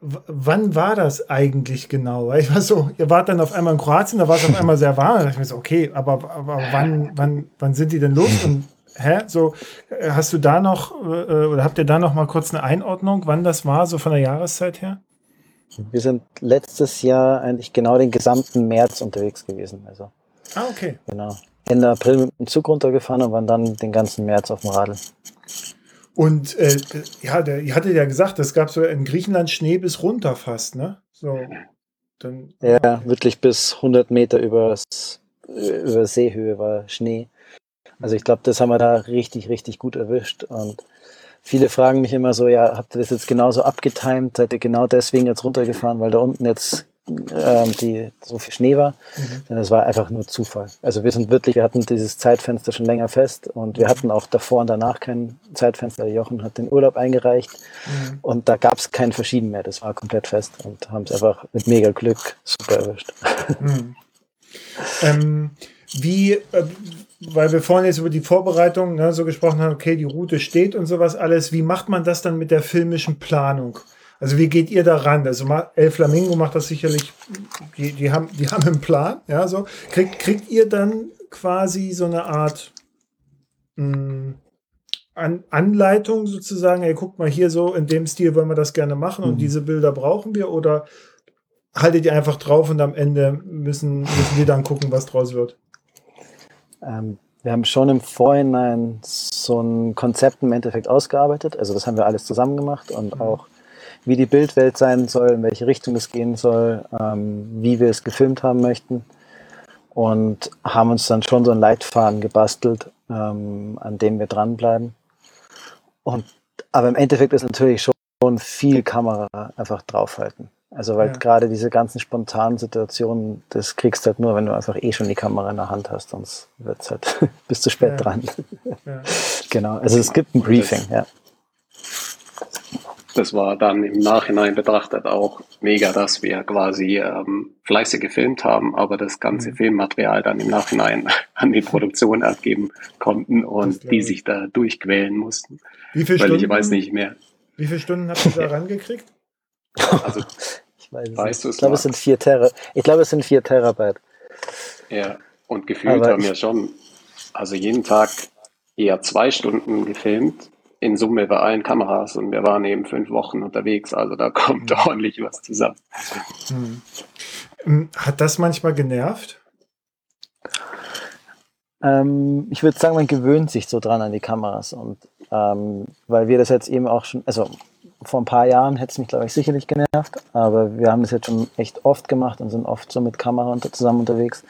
wann war das eigentlich genau? Weil ich war so, ihr wart dann auf einmal in Kroatien, da war es auf einmal sehr warm. Da dachte ich mir so, okay, aber, aber wann, wann, wann sind die denn los? Und hä? So, äh, hast du da noch, äh, oder habt ihr da noch mal kurz eine Einordnung, wann das war, so von der Jahreszeit her? Wir sind letztes Jahr eigentlich genau den gesamten März unterwegs gewesen. Also. Ah, okay. Genau. Ende April mit dem Zug runtergefahren und waren dann den ganzen März auf dem Radl. Und äh, ja, der, ihr hattet ja gesagt, es gab so in Griechenland Schnee bis runter fast, ne? So, dann, ja, wirklich bis 100 Meter übers, über Seehöhe war Schnee. Also ich glaube, das haben wir da richtig, richtig gut erwischt. Und viele fragen mich immer so, ja, habt ihr das jetzt genauso abgetimt? Seid ihr genau deswegen jetzt runtergefahren, weil da unten jetzt ähm, die so viel Schnee war, mhm. sondern es war einfach nur Zufall. Also wir sind wirklich, wir hatten dieses Zeitfenster schon länger fest und wir hatten auch davor und danach kein Zeitfenster. Jochen hat den Urlaub eingereicht mhm. und da gab es kein Verschieben mehr. Das war komplett fest und haben es einfach mit mega Glück super erwischt. Mhm. Ähm, wie, äh, weil wir vorhin jetzt über die Vorbereitung ne, so gesprochen haben, okay, die Route steht und sowas alles. Wie macht man das dann mit der filmischen Planung? Also wie geht ihr da ran? Also El Flamingo macht das sicherlich, die, die, haben, die haben einen Plan, ja, so. Kriegt, kriegt ihr dann quasi so eine Art mh, hm, An Anleitung sozusagen, ey, guckt mal hier so, in dem Stil wollen wir das gerne machen und mhm. diese Bilder brauchen wir oder haltet ihr einfach drauf und am Ende müssen, müssen wir dann gucken, was draus wird? Ähm, wir haben schon im Vorhinein so ein Konzept im Endeffekt ausgearbeitet. Also das haben wir alles zusammen gemacht und mhm. auch wie die Bildwelt sein soll, in welche Richtung es gehen soll, ähm, wie wir es gefilmt haben möchten. Und haben uns dann schon so einen Leitfaden gebastelt, ähm, an dem wir dranbleiben. Und, aber im Endeffekt ist natürlich schon viel Kamera einfach draufhalten. Also weil ja. gerade diese ganzen spontanen Situationen, das kriegst du halt nur, wenn du einfach eh schon die Kamera in der Hand hast, sonst wird es halt <laughs> bis zu spät ja. dran. Ja. <laughs> genau, also es gibt ein Briefing, ja. Das war dann im Nachhinein betrachtet auch mega, dass wir quasi ähm, fleißig gefilmt haben, aber das ganze mhm. Filmmaterial dann im Nachhinein <laughs> an die Produktion abgeben konnten und die sich da durchquälen mussten. Wie viele Weil Stunden? ich weiß nicht mehr. Wie viele Stunden habt ihr da <laughs> rangekriegt? Also, <laughs> ich weiß weißt du es Ich glaube, es sind vier Terra. Ich glaube, es sind vier Terabyte. Ja, und gefühlt Aber haben wir schon, also jeden Tag eher zwei Stunden gefilmt, in Summe bei allen Kameras und wir waren eben fünf Wochen unterwegs, also da kommt mhm. ordentlich was zusammen. Mhm. Hat das manchmal genervt? Ähm, ich würde sagen, man gewöhnt sich so dran an die Kameras und ähm, weil wir das jetzt eben auch schon, also vor ein paar Jahren hätte es mich, glaube ich, sicherlich genervt, aber wir haben das jetzt schon echt oft gemacht und sind oft so mit Kamera unter, zusammen unterwegs.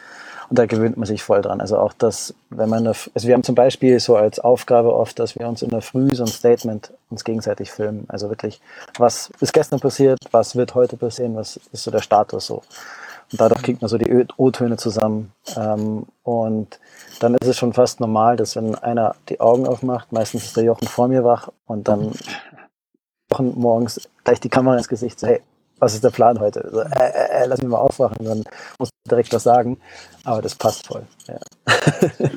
Und da gewöhnt man sich voll dran. Also auch das, wenn man, also wir haben zum Beispiel so als Aufgabe oft, dass wir uns in der Früh so ein Statement uns gegenseitig filmen. Also wirklich, was ist gestern passiert, was wird heute passieren, was ist so der Status so. Und dadurch kriegt man so die O-Töne zusammen. Ähm, und dann ist es schon fast normal, dass wenn einer die Augen aufmacht, meistens ist der Jochen vor mir wach und dann <laughs> Wochen morgens gleich die Kamera ins Gesicht, so, hey, was ist der Plan heute? So, äh, äh, äh, lass mich mal aufwachen, dann muss ich direkt was sagen. Aber das passt voll. Ja. <laughs>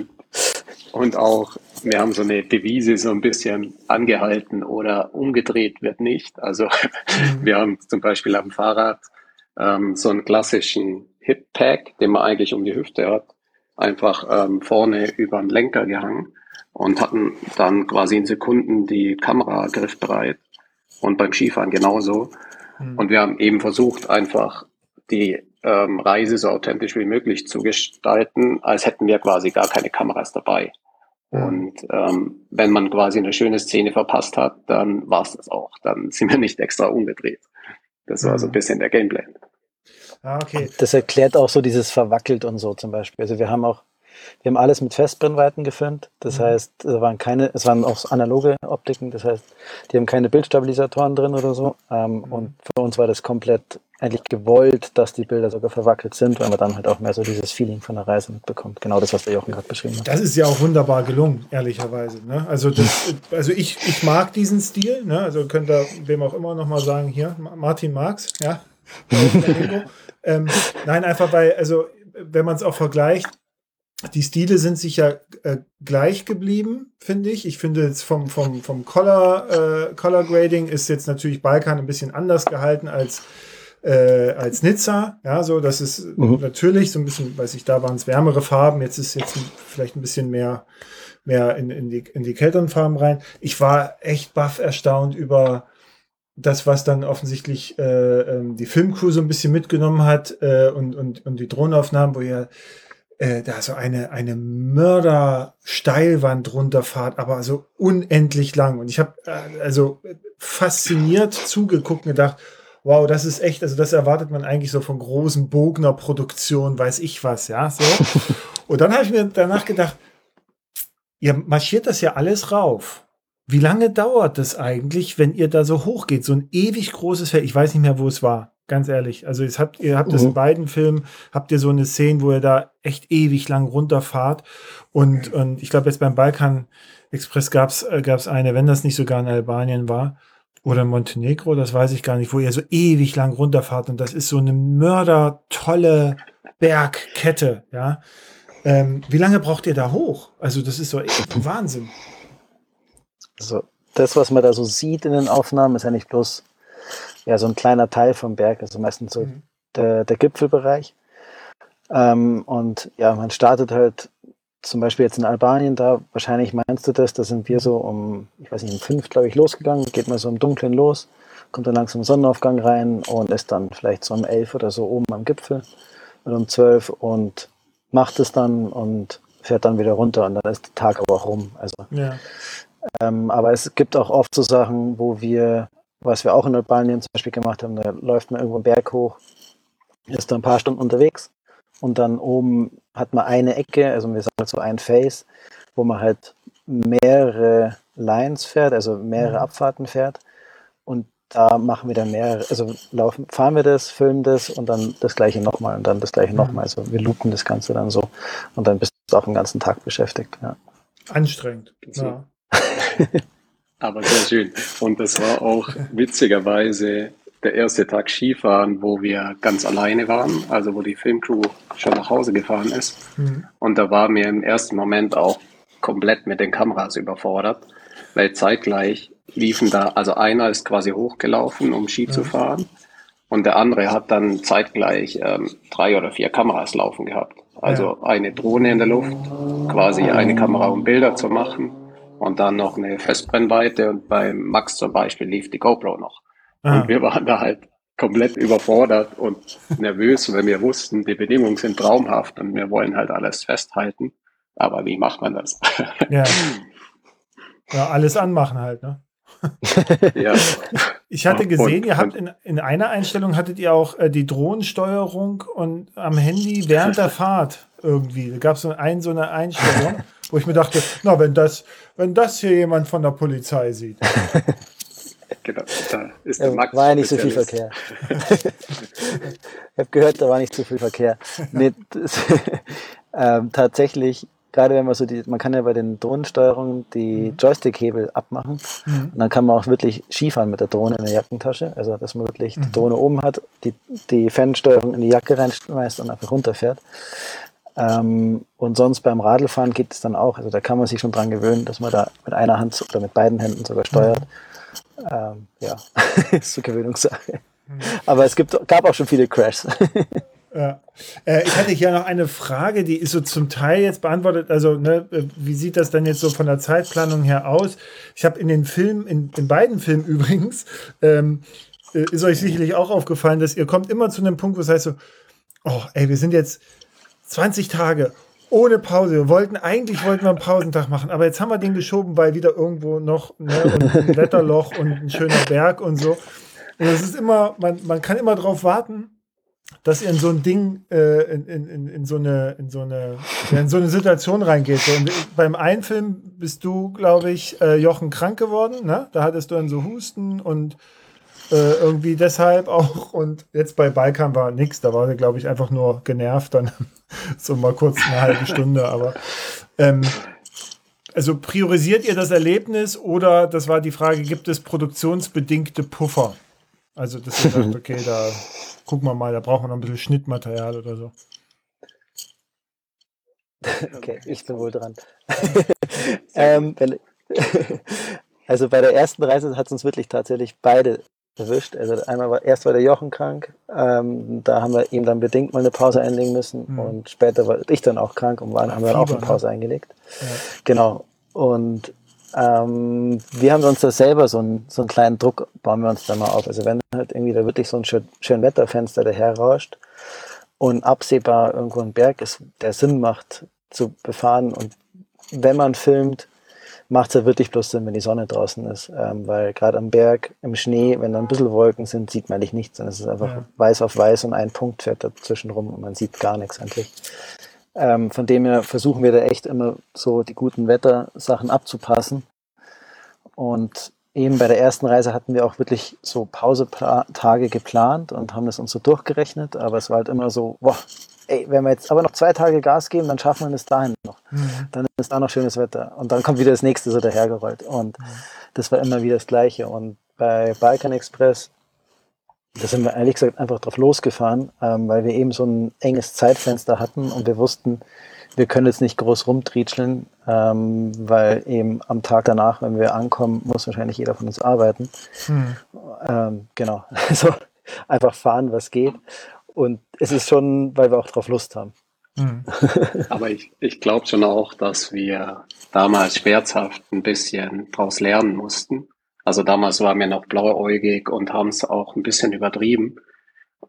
Und auch, wir haben so eine Devise so ein bisschen angehalten oder umgedreht wird nicht. Also mhm. <laughs> wir haben zum Beispiel am Fahrrad ähm, so einen klassischen Hip-Pack, den man eigentlich um die Hüfte hat, einfach ähm, vorne über den Lenker gehangen und hatten dann quasi in Sekunden die Kamera griffbereit und beim Skifahren genauso. Mhm. Und wir haben eben versucht, einfach die ähm, Reise so authentisch wie möglich zu gestalten, als hätten wir quasi gar keine Kameras dabei. Mhm. Und ähm, wenn man quasi eine schöne Szene verpasst hat, dann war es das auch. Dann <laughs> sind wir nicht extra umgedreht. Das war so ein mhm. bisschen der Gameplan. Ah, okay. Das erklärt auch so dieses verwackelt und so zum Beispiel. Also wir haben auch wir haben alles mit Festbrennweiten gefilmt. Das mhm. heißt, es waren keine, es waren auch analoge Optiken. Das heißt, die haben keine Bildstabilisatoren drin oder so. Ähm, mhm. Und für uns war das komplett eigentlich gewollt, dass die Bilder sogar verwackelt sind, weil man dann halt auch mehr so dieses Feeling von der Reise mitbekommt. Genau das, was der Jochen gerade beschrieben hat. Das ist ja auch wunderbar gelungen, ehrlicherweise. Ne? Also, das, <laughs> also ich, ich mag diesen Stil. Ne? Also könnt ihr wem auch immer noch mal sagen, hier, Martin Marx, ja. <laughs> ähm, nein, einfach weil, also wenn man es auch vergleicht, die Stile sind sicher äh, gleich geblieben, finde ich. Ich finde jetzt vom, vom, vom Color, äh, Color Grading ist jetzt natürlich Balkan ein bisschen anders gehalten als, äh, als Nizza. Ja, so, das ist mhm. natürlich so ein bisschen, weiß ich, da waren es wärmere Farben. Jetzt ist jetzt vielleicht ein bisschen mehr, mehr in, in, die, in die kälteren Farben rein. Ich war echt baff erstaunt über das, was dann offensichtlich äh, ähm, die Filmcrew so ein bisschen mitgenommen hat äh, und, und, und die Drohnenaufnahmen, wo ja äh, da so eine, eine Mörder-Steilwand runterfahrt, aber so unendlich lang. Und ich habe äh, also fasziniert zugeguckt und gedacht, wow, das ist echt, also das erwartet man eigentlich so von großen Bogner-Produktionen, weiß ich was, ja, so. <laughs> und dann habe ich mir danach gedacht, ihr marschiert das ja alles rauf. Wie lange dauert das eigentlich, wenn ihr da so hoch geht? So ein ewig großes Feld. Ich weiß nicht mehr, wo es war Ganz ehrlich. Also jetzt habt, ihr habt das in mhm. beiden Filmen, habt ihr so eine Szene, wo ihr da echt ewig lang runterfahrt. Und, und ich glaube, jetzt beim Balkan Express gab es äh, eine, wenn das nicht sogar in Albanien war, oder Montenegro, das weiß ich gar nicht, wo ihr so ewig lang runterfahrt. Und das ist so eine mördertolle Bergkette, ja. Ähm, wie lange braucht ihr da hoch? Also, das ist so echt Wahnsinn. Also, das, was man da so sieht in den Aufnahmen, ist ja nicht bloß ja, so ein kleiner Teil vom Berg, also meistens so mhm. der, der Gipfelbereich. Ähm, und ja, man startet halt zum Beispiel jetzt in Albanien, da wahrscheinlich meinst du das, da sind wir so um, ich weiß nicht, um fünf, glaube ich, losgegangen, geht mal so im Dunkeln los, kommt dann langsam Sonnenaufgang rein und ist dann vielleicht so um elf oder so oben am Gipfel oder um zwölf und macht es dann und fährt dann wieder runter und dann ist der Tag aber auch rum. Also, ja. ähm, aber es gibt auch oft so Sachen, wo wir was wir auch in Albanien zum Beispiel gemacht haben, da läuft man irgendwo einen Berg hoch, ist da ein paar Stunden unterwegs und dann oben hat man eine Ecke, also wir sagen so ein Face, wo man halt mehrere Lines fährt, also mehrere mhm. Abfahrten fährt und da machen wir dann mehrere, also laufen, fahren wir das, filmen das und dann das gleiche nochmal und dann das gleiche mhm. nochmal. Also wir loopen das Ganze dann so und dann bist du auch den ganzen Tag beschäftigt. Ja. Anstrengend. Ja. <laughs> Aber sehr schön. Und das war auch witzigerweise der erste Tag Skifahren, wo wir ganz alleine waren, also wo die Filmcrew schon nach Hause gefahren ist. Mhm. Und da war mir im ersten Moment auch komplett mit den Kameras überfordert, weil zeitgleich liefen da, also einer ist quasi hochgelaufen, um Ski mhm. zu fahren, und der andere hat dann zeitgleich ähm, drei oder vier Kameras laufen gehabt. Also ja. eine Drohne in der Luft, quasi eine Kamera, um Bilder zu machen und dann noch eine Festbrennweite und beim Max zum Beispiel lief die GoPro noch. Aha. Und wir waren da halt komplett überfordert und nervös, weil wir wussten, die Bedingungen sind traumhaft und wir wollen halt alles festhalten. Aber wie macht man das? Ja, <laughs> ja alles anmachen halt, ne? ja. Ich hatte gesehen, und, ihr habt in, in einer Einstellung hattet ihr auch äh, die Drohnensteuerung und am Handy während <laughs> der Fahrt irgendwie. Da gab es so ein, so eine Einstellung wo ich mir dachte, na, wenn das, wenn das hier jemand von der Polizei sieht. <laughs> Genau, da ist der Max war ja nicht so viel Verkehr. ich habe gehört, da war nicht so viel Verkehr. Nee, das, <laughs> ähm, tatsächlich, gerade wenn man so die, man kann ja bei den Drohnensteuerungen die mhm. Joystick-Hebel abmachen. Mhm. Und dann kann man auch wirklich Skifahren mit der Drohne in der Jackentasche. Also, dass man wirklich mhm. die Drohne oben hat, die, die Fernsteuerung in die Jacke reinschmeißt und einfach runterfährt. Ähm, und sonst beim Radlfahren geht es dann auch. Also da kann man sich schon dran gewöhnen, dass man da mit einer Hand oder mit beiden Händen sogar steuert. Ähm, ja, <laughs> ist so Gewöhnungssache. Mhm. Aber es gibt, gab auch schon viele Crashs. <laughs> Ja. Äh, ich hatte hier noch eine Frage, die ist so zum Teil jetzt beantwortet. Also, ne, wie sieht das denn jetzt so von der Zeitplanung her aus? Ich habe in den Filmen, in, in beiden Filmen übrigens, ähm, äh, ist euch sicherlich auch aufgefallen, dass ihr kommt immer zu einem Punkt, wo es heißt so, oh, ey, wir sind jetzt 20 Tage ohne Pause. Wir wollten, eigentlich wollten wir einen Pausentag machen, aber jetzt haben wir den geschoben, weil wieder irgendwo noch ne, ein Wetterloch und ein schöner Berg und so. Und es ist immer, man, man kann immer darauf warten, dass ihr in so ein Ding, äh, in, in, in, so eine, in so eine, in so eine Situation reingeht. So, beim einen Film bist du, glaube ich, äh, Jochen krank geworden, ne? Da hattest du dann so Husten und äh, irgendwie deshalb auch. Und jetzt bei Balkan war nichts. Da war er, glaube ich, einfach nur genervt. Dann <laughs> so mal kurz eine halbe Stunde. Aber ähm, also priorisiert ihr das Erlebnis oder, das war die Frage, gibt es produktionsbedingte Puffer? Also, dass ihr sagt, okay, da gucken wir mal, da brauchen wir noch ein bisschen Schnittmaterial oder so. <laughs> Okay, ich bin wohl dran. <laughs> ähm, also bei der ersten Reise hat es uns wirklich tatsächlich beide erwischt. Also einmal war, erst war der Jochen krank, ähm, da haben wir ihm dann bedingt mal eine Pause einlegen müssen mhm. und später war ich dann auch krank und waren, haben wir auch eine ne? Pause ne? eingelegt. Ja. Genau. Und ähm, wir haben uns da selber so einen, so einen kleinen Druck, bauen wir uns da mal auf. Also wenn halt irgendwie da wirklich so ein schön, schön Wetterfenster daher rauscht und absehbar irgendwo ein Berg ist, der Sinn macht zu befahren und wenn man filmt, macht es ja wirklich bloß Sinn, wenn die Sonne draußen ist. Ähm, weil gerade am Berg, im Schnee, wenn da ein bisschen Wolken sind, sieht man eigentlich nichts. Und es ist einfach ja. weiß auf weiß und ein Punkt fährt dazwischen rum und man sieht gar nichts eigentlich. Ähm, von dem her versuchen wir da echt immer so die guten Wettersachen abzupassen. Und eben bei der ersten Reise hatten wir auch wirklich so Pausetage geplant und haben das uns so durchgerechnet, aber es war halt immer so, boah, ey, wenn wir jetzt aber noch zwei Tage Gas geben, dann schaffen wir es dahin noch. Mhm. Dann ist da noch schönes Wetter und dann kommt wieder das nächste so dahergerollt und mhm. das war immer wieder das Gleiche und bei Balkan Express da sind wir ehrlich gesagt einfach drauf losgefahren, ähm, weil wir eben so ein enges Zeitfenster hatten und wir wussten, wir können jetzt nicht groß rumtrietscheln, ähm, weil eben am Tag danach, wenn wir ankommen, muss wahrscheinlich jeder von uns arbeiten. Hm. Ähm, genau, <laughs> also einfach fahren, was geht. Und es ist schon, weil wir auch drauf Lust haben. Hm. <laughs> Aber ich, ich glaube schon auch, dass wir damals schmerzhaft ein bisschen draus lernen mussten. Also damals waren wir noch blauäugig und haben es auch ein bisschen übertrieben.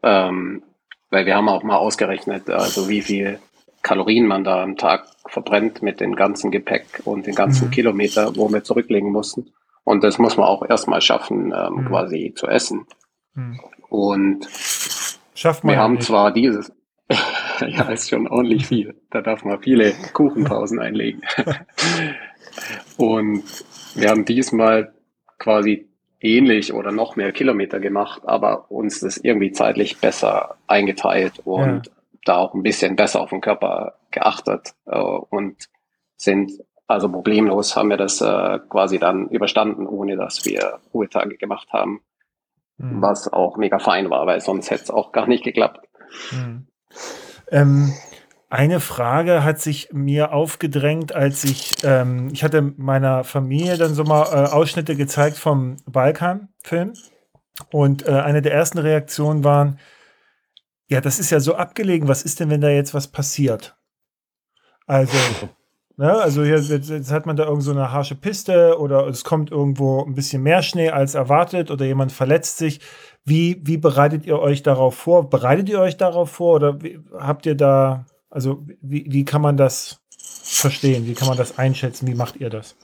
Ähm, weil wir haben auch mal ausgerechnet, also wie viel Kalorien man da am Tag verbrennt mit dem ganzen Gepäck und den ganzen mhm. Kilometer, wo wir zurücklegen mussten. Und das muss man auch erstmal schaffen, ähm, mhm. quasi zu essen. Mhm. Und Schafft man wir haben nicht. zwar dieses, <laughs> ja, ist schon ordentlich viel. Da darf man viele Kuchenpausen einlegen. <laughs> und wir haben diesmal quasi ähnlich oder noch mehr Kilometer gemacht, aber uns das irgendwie zeitlich besser eingeteilt und ja da auch ein bisschen besser auf den Körper geachtet äh, und sind also problemlos haben wir das äh, quasi dann überstanden, ohne dass wir Ruhetage gemacht haben, mhm. was auch mega fein war, weil sonst hätte es auch gar nicht geklappt. Mhm. Ähm, eine Frage hat sich mir aufgedrängt, als ich, ähm, ich hatte meiner Familie dann so mal äh, Ausschnitte gezeigt vom Balkan-Film und äh, eine der ersten Reaktionen waren, ja, das ist ja so abgelegen. Was ist denn, wenn da jetzt was passiert? Also, <laughs> ne, also jetzt, jetzt, hat man da irgend so eine harsche Piste oder es kommt irgendwo ein bisschen mehr Schnee als erwartet oder jemand verletzt sich. Wie, wie bereitet ihr euch darauf vor? Bereitet ihr euch darauf vor oder wie, habt ihr da, also wie, wie kann man das verstehen? Wie kann man das einschätzen? Wie macht ihr das?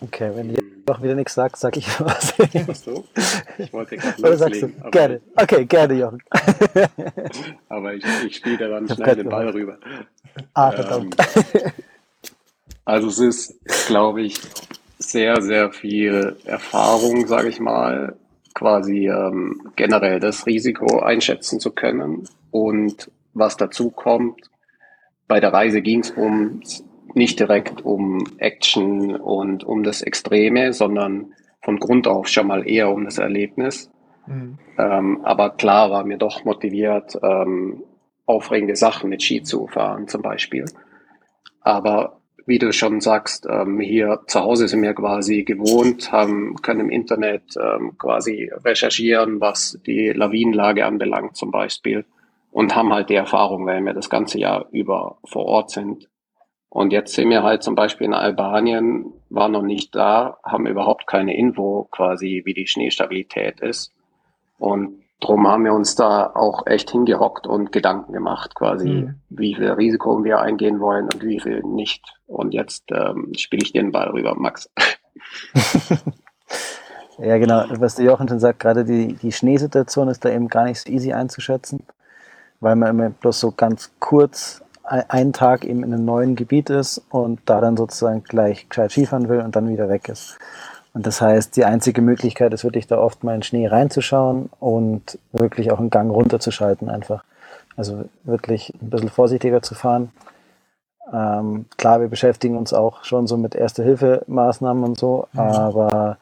Okay, wenn doch wieder nichts sagt, sag ich was. <laughs> so? Ich wollte gerade loslegen. Du, gerne. Okay, gerne, Jochen. <laughs> aber ich, ich spiele da dann schnell den Ball rüber. Ah, verdammt. Ähm, also es ist, glaube ich, sehr, sehr viel Erfahrung, sage ich mal, quasi ähm, generell das Risiko einschätzen zu können. Und was dazu kommt, bei der Reise ging es um nicht direkt um Action und um das Extreme, sondern von Grund auf schon mal eher um das Erlebnis. Mhm. Ähm, aber klar war mir doch motiviert, ähm, aufregende Sachen mit Ski zu fahren zum Beispiel. Aber wie du schon sagst, ähm, hier zu Hause sind wir quasi gewohnt, haben, können im Internet ähm, quasi recherchieren, was die Lawinenlage anbelangt zum Beispiel und haben halt die Erfahrung, weil wir das ganze Jahr über vor Ort sind, und jetzt sind wir halt zum Beispiel in Albanien, waren noch nicht da, haben überhaupt keine Info quasi, wie die Schneestabilität ist. Und drum haben wir uns da auch echt hingehockt und Gedanken gemacht, quasi, mhm. wie viel Risiko wir eingehen wollen und wie viel nicht. Und jetzt ähm, spiele ich den Ball rüber, Max. <laughs> ja, genau, was der Jochen schon sagt, gerade die, die Schneesituation ist da eben gar nicht so easy einzuschätzen, weil man immer bloß so ganz kurz einen Tag eben in einem neuen Gebiet ist und da dann sozusagen gleich gescheit Skifahren will und dann wieder weg ist. Und das heißt, die einzige Möglichkeit ist wirklich da oft mal in Schnee reinzuschauen und wirklich auch einen Gang runterzuschalten einfach. Also wirklich ein bisschen vorsichtiger zu fahren. Ähm, klar, wir beschäftigen uns auch schon so mit Erste-Hilfe-Maßnahmen und so, mhm. aber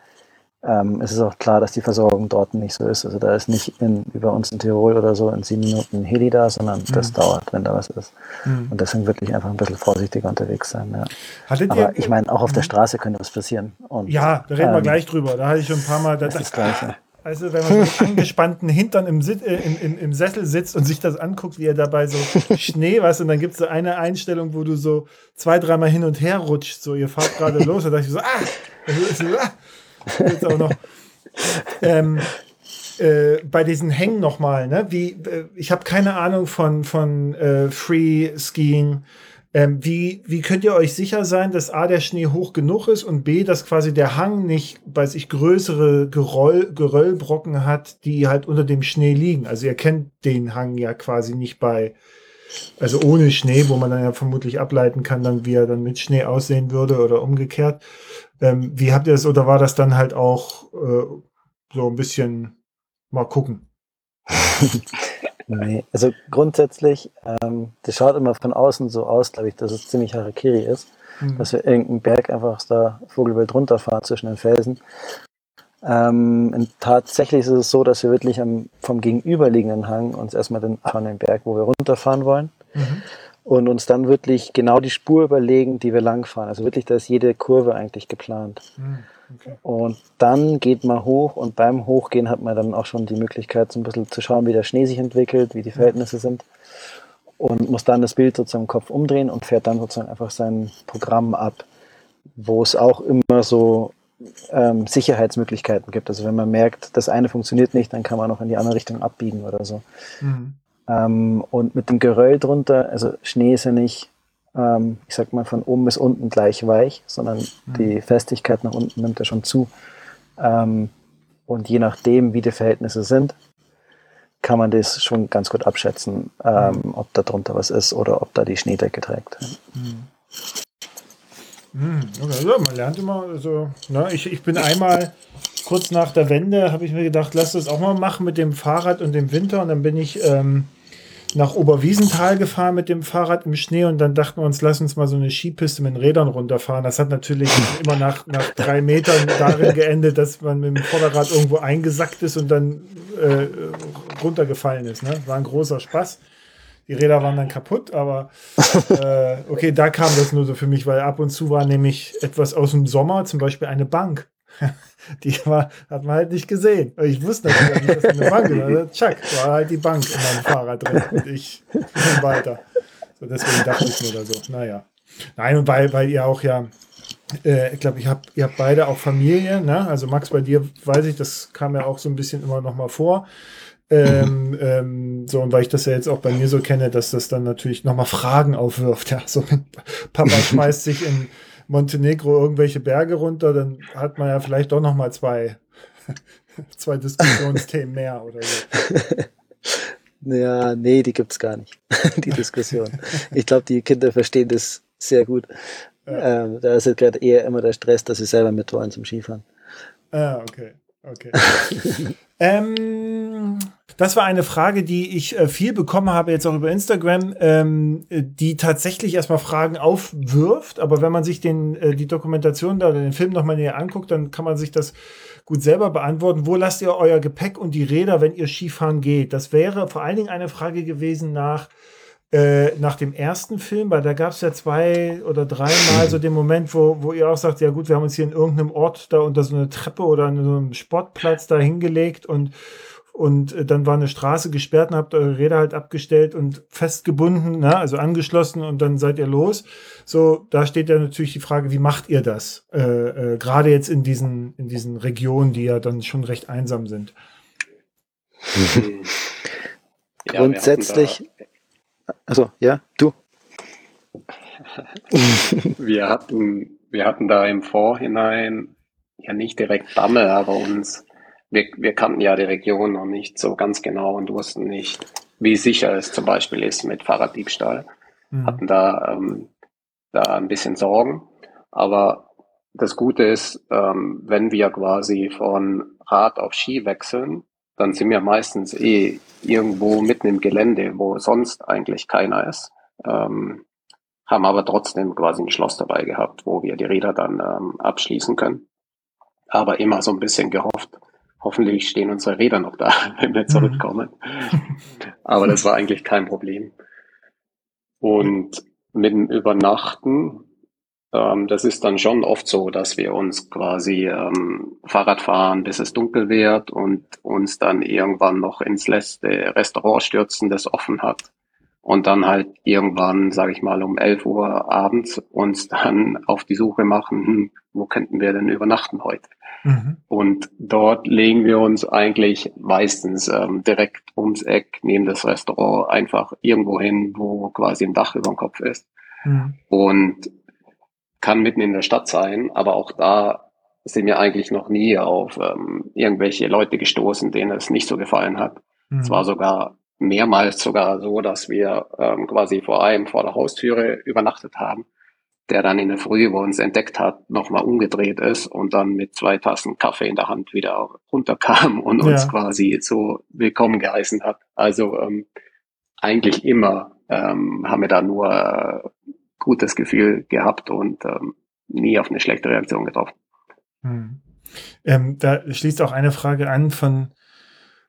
ähm, es ist auch klar, dass die Versorgung dort nicht so ist. Also da ist nicht in, bei uns in Tirol oder so in sieben Minuten ein Heli da, sondern mhm. das dauert, wenn da was ist. Mhm. Und deswegen wirklich einfach ein bisschen vorsichtiger unterwegs sein. Ja. Aber ihr, ich meine, auch auf der mhm. Straße könnte was passieren. Und, ja, da reden ähm, wir gleich drüber. Da hatte ich schon ein paar Mal. Da, das, das Gleiche. <laughs> Also wenn man mit angespannten Hintern im, Sit äh, im, im, im, Sessel sitzt und sich das anguckt, wie er dabei so <laughs> Schnee, weißt und dann gibt es so eine Einstellung, wo du so zwei, dreimal hin und her rutscht, so ihr fahrt gerade <laughs> los, und da dachte ich so, ah, ah Jetzt auch noch. ähm, äh, bei diesen Hängen nochmal, ne? Wie, äh, ich habe keine Ahnung von, von äh, Free Skiing. Ähm, wie, wie könnt ihr euch sicher sein, dass A, der Schnee hoch genug ist und B, dass quasi der Hang nicht, weiß ich, größere Geroll, Geröllbrocken hat, die halt unter dem Schnee liegen? Also ihr kennt den Hang ja quasi nicht bei, also ohne Schnee, wo man dann ja vermutlich ableiten kann, dann wie er dann mit Schnee aussehen würde oder umgekehrt. Ähm, wie habt ihr das oder war das dann halt auch äh, so ein bisschen mal gucken? nee, also grundsätzlich, ähm, das schaut immer von außen so aus, glaube ich, dass es ziemlich Harakiri ist, mhm. dass wir irgendeinen Berg einfach aus der Vogelwelt runterfahren zwischen den Felsen. Ähm, tatsächlich ist es so, dass wir wirklich am, vom gegenüberliegenden Hang uns erstmal den, von den Berg, wo wir runterfahren wollen, mhm. Und uns dann wirklich genau die Spur überlegen, die wir langfahren. Also wirklich, da ist jede Kurve eigentlich geplant. Mhm. Okay. Und dann geht man hoch und beim Hochgehen hat man dann auch schon die Möglichkeit, so ein bisschen zu schauen, wie der Schnee sich entwickelt, wie die Verhältnisse sind. Und muss dann das Bild sozusagen im Kopf umdrehen und fährt dann sozusagen einfach sein Programm ab, wo es auch immer so ähm, Sicherheitsmöglichkeiten gibt. Also wenn man merkt, das eine funktioniert nicht, dann kann man auch in die andere Richtung abbiegen oder so. Mhm. Ähm, und mit dem Geröll drunter, also Schnee ist ja nicht, ähm, ich sag mal, von oben bis unten gleich weich, sondern mhm. die Festigkeit nach unten nimmt ja schon zu. Ähm, und je nachdem, wie die Verhältnisse sind, kann man das schon ganz gut abschätzen, ähm, mhm. ob da drunter was ist oder ob da die Schneedecke trägt. Mhm. Hm, also man lernt immer, also, ne, ich, ich bin einmal kurz nach der Wende, habe ich mir gedacht, lass das auch mal machen mit dem Fahrrad und dem Winter. Und dann bin ich ähm, nach Oberwiesenthal gefahren mit dem Fahrrad im Schnee und dann dachten wir uns, lass uns mal so eine Skipiste mit den Rädern runterfahren. Das hat natürlich immer nach, nach drei Metern darin geendet, dass man mit dem Vorderrad irgendwo eingesackt ist und dann äh, runtergefallen ist. Ne? War ein großer Spaß. Die Räder waren dann kaputt, aber <laughs> äh, okay, da kam das nur so für mich, weil ab und zu war nämlich etwas aus dem Sommer, zum Beispiel eine Bank. <laughs> Die war, hat man halt nicht gesehen. Ich wusste natürlich nicht, dass eine Bank ist. Also, tschack, war halt die Bank in meinem Fahrrad drin und ich bin weiter. So, deswegen dachte ich mir da so, naja. Nein, und weil, weil ihr auch ja, äh, ich glaube, ich hab, ihr habt beide auch Familie, ne? Also Max, bei dir weiß ich, das kam ja auch so ein bisschen immer noch mal vor. Ähm, ähm, so, und weil ich das ja jetzt auch bei mir so kenne, dass das dann natürlich nochmal Fragen aufwirft. Ja, so Papa <laughs> schmeißt sich in Montenegro irgendwelche Berge runter, dann hat man ja vielleicht doch nochmal zwei, <laughs> zwei Diskussionsthemen mehr oder so. <laughs> Ja, nee, die gibt's gar nicht, die Diskussion. Ich glaube, die Kinder verstehen das sehr gut. Ja. Ähm, da ist halt gerade eher immer der Stress, dass sie selber mit wollen zum Skifahren. Ah, okay. Okay. ähm, das war eine Frage, die ich äh, viel bekommen habe, jetzt auch über Instagram, ähm, die tatsächlich erstmal Fragen aufwirft. Aber wenn man sich den, äh, die Dokumentation da oder den Film nochmal näher anguckt, dann kann man sich das gut selber beantworten. Wo lasst ihr euer Gepäck und die Räder, wenn ihr Skifahren geht? Das wäre vor allen Dingen eine Frage gewesen nach äh, nach dem ersten Film, weil da gab es ja zwei oder dreimal so den Moment, wo, wo ihr auch sagt, ja gut, wir haben uns hier in irgendeinem Ort da unter so eine Treppe oder an so einem Sportplatz da hingelegt und und äh, dann war eine Straße gesperrt und habt eure Räder halt abgestellt und festgebunden, ne? also angeschlossen und dann seid ihr los. So, da steht ja natürlich die Frage, wie macht ihr das? Äh, äh, Gerade jetzt in diesen, in diesen Regionen, die ja dann schon recht einsam sind. <laughs> Ja, Grundsätzlich, also, ja, du. <laughs> wir hatten, wir hatten da im Vorhinein ja nicht direkt Damme, aber uns, wir, wir kannten ja die Region noch nicht so ganz genau und wussten nicht, wie sicher es zum Beispiel ist mit Fahrraddiebstahl. Mhm. Hatten da, ähm, da ein bisschen Sorgen. Aber das Gute ist, ähm, wenn wir quasi von Rad auf Ski wechseln, dann sind wir meistens eh irgendwo mitten im Gelände, wo sonst eigentlich keiner ist. Ähm, haben aber trotzdem quasi ein Schloss dabei gehabt, wo wir die Räder dann ähm, abschließen können. Aber immer so ein bisschen gehofft, hoffentlich stehen unsere Räder noch da, <laughs> wenn wir mhm. zurückkommen. aber das war eigentlich kein Problem. Und mit dem Übernachten ähm, das ist dann schon oft so, dass wir uns quasi ähm, Fahrrad fahren, bis es dunkel wird und uns dann irgendwann noch ins letzte Restaurant stürzen, das offen hat. Und dann halt irgendwann, sage ich mal, um 11 Uhr abends uns dann auf die Suche machen, hm, wo könnten wir denn übernachten heute? Mhm. Und dort legen wir uns eigentlich meistens ähm, direkt ums Eck neben das Restaurant einfach irgendwo hin, wo quasi ein Dach über dem Kopf ist. Mhm. Und kann mitten in der Stadt sein, aber auch da sind wir eigentlich noch nie auf ähm, irgendwelche Leute gestoßen, denen es nicht so gefallen hat. Mhm. Es war sogar mehrmals sogar so, dass wir ähm, quasi vor allem vor der Haustüre übernachtet haben, der dann in der Früh, wo uns entdeckt hat, nochmal umgedreht ist und dann mit zwei Tassen Kaffee in der Hand wieder runterkam und uns quasi so willkommen geheißen hat. Also ähm, eigentlich immer ähm, haben wir da nur äh, gutes Gefühl gehabt und ähm, nie auf eine schlechte Reaktion getroffen. Hm. Ähm, da schließt auch eine Frage an von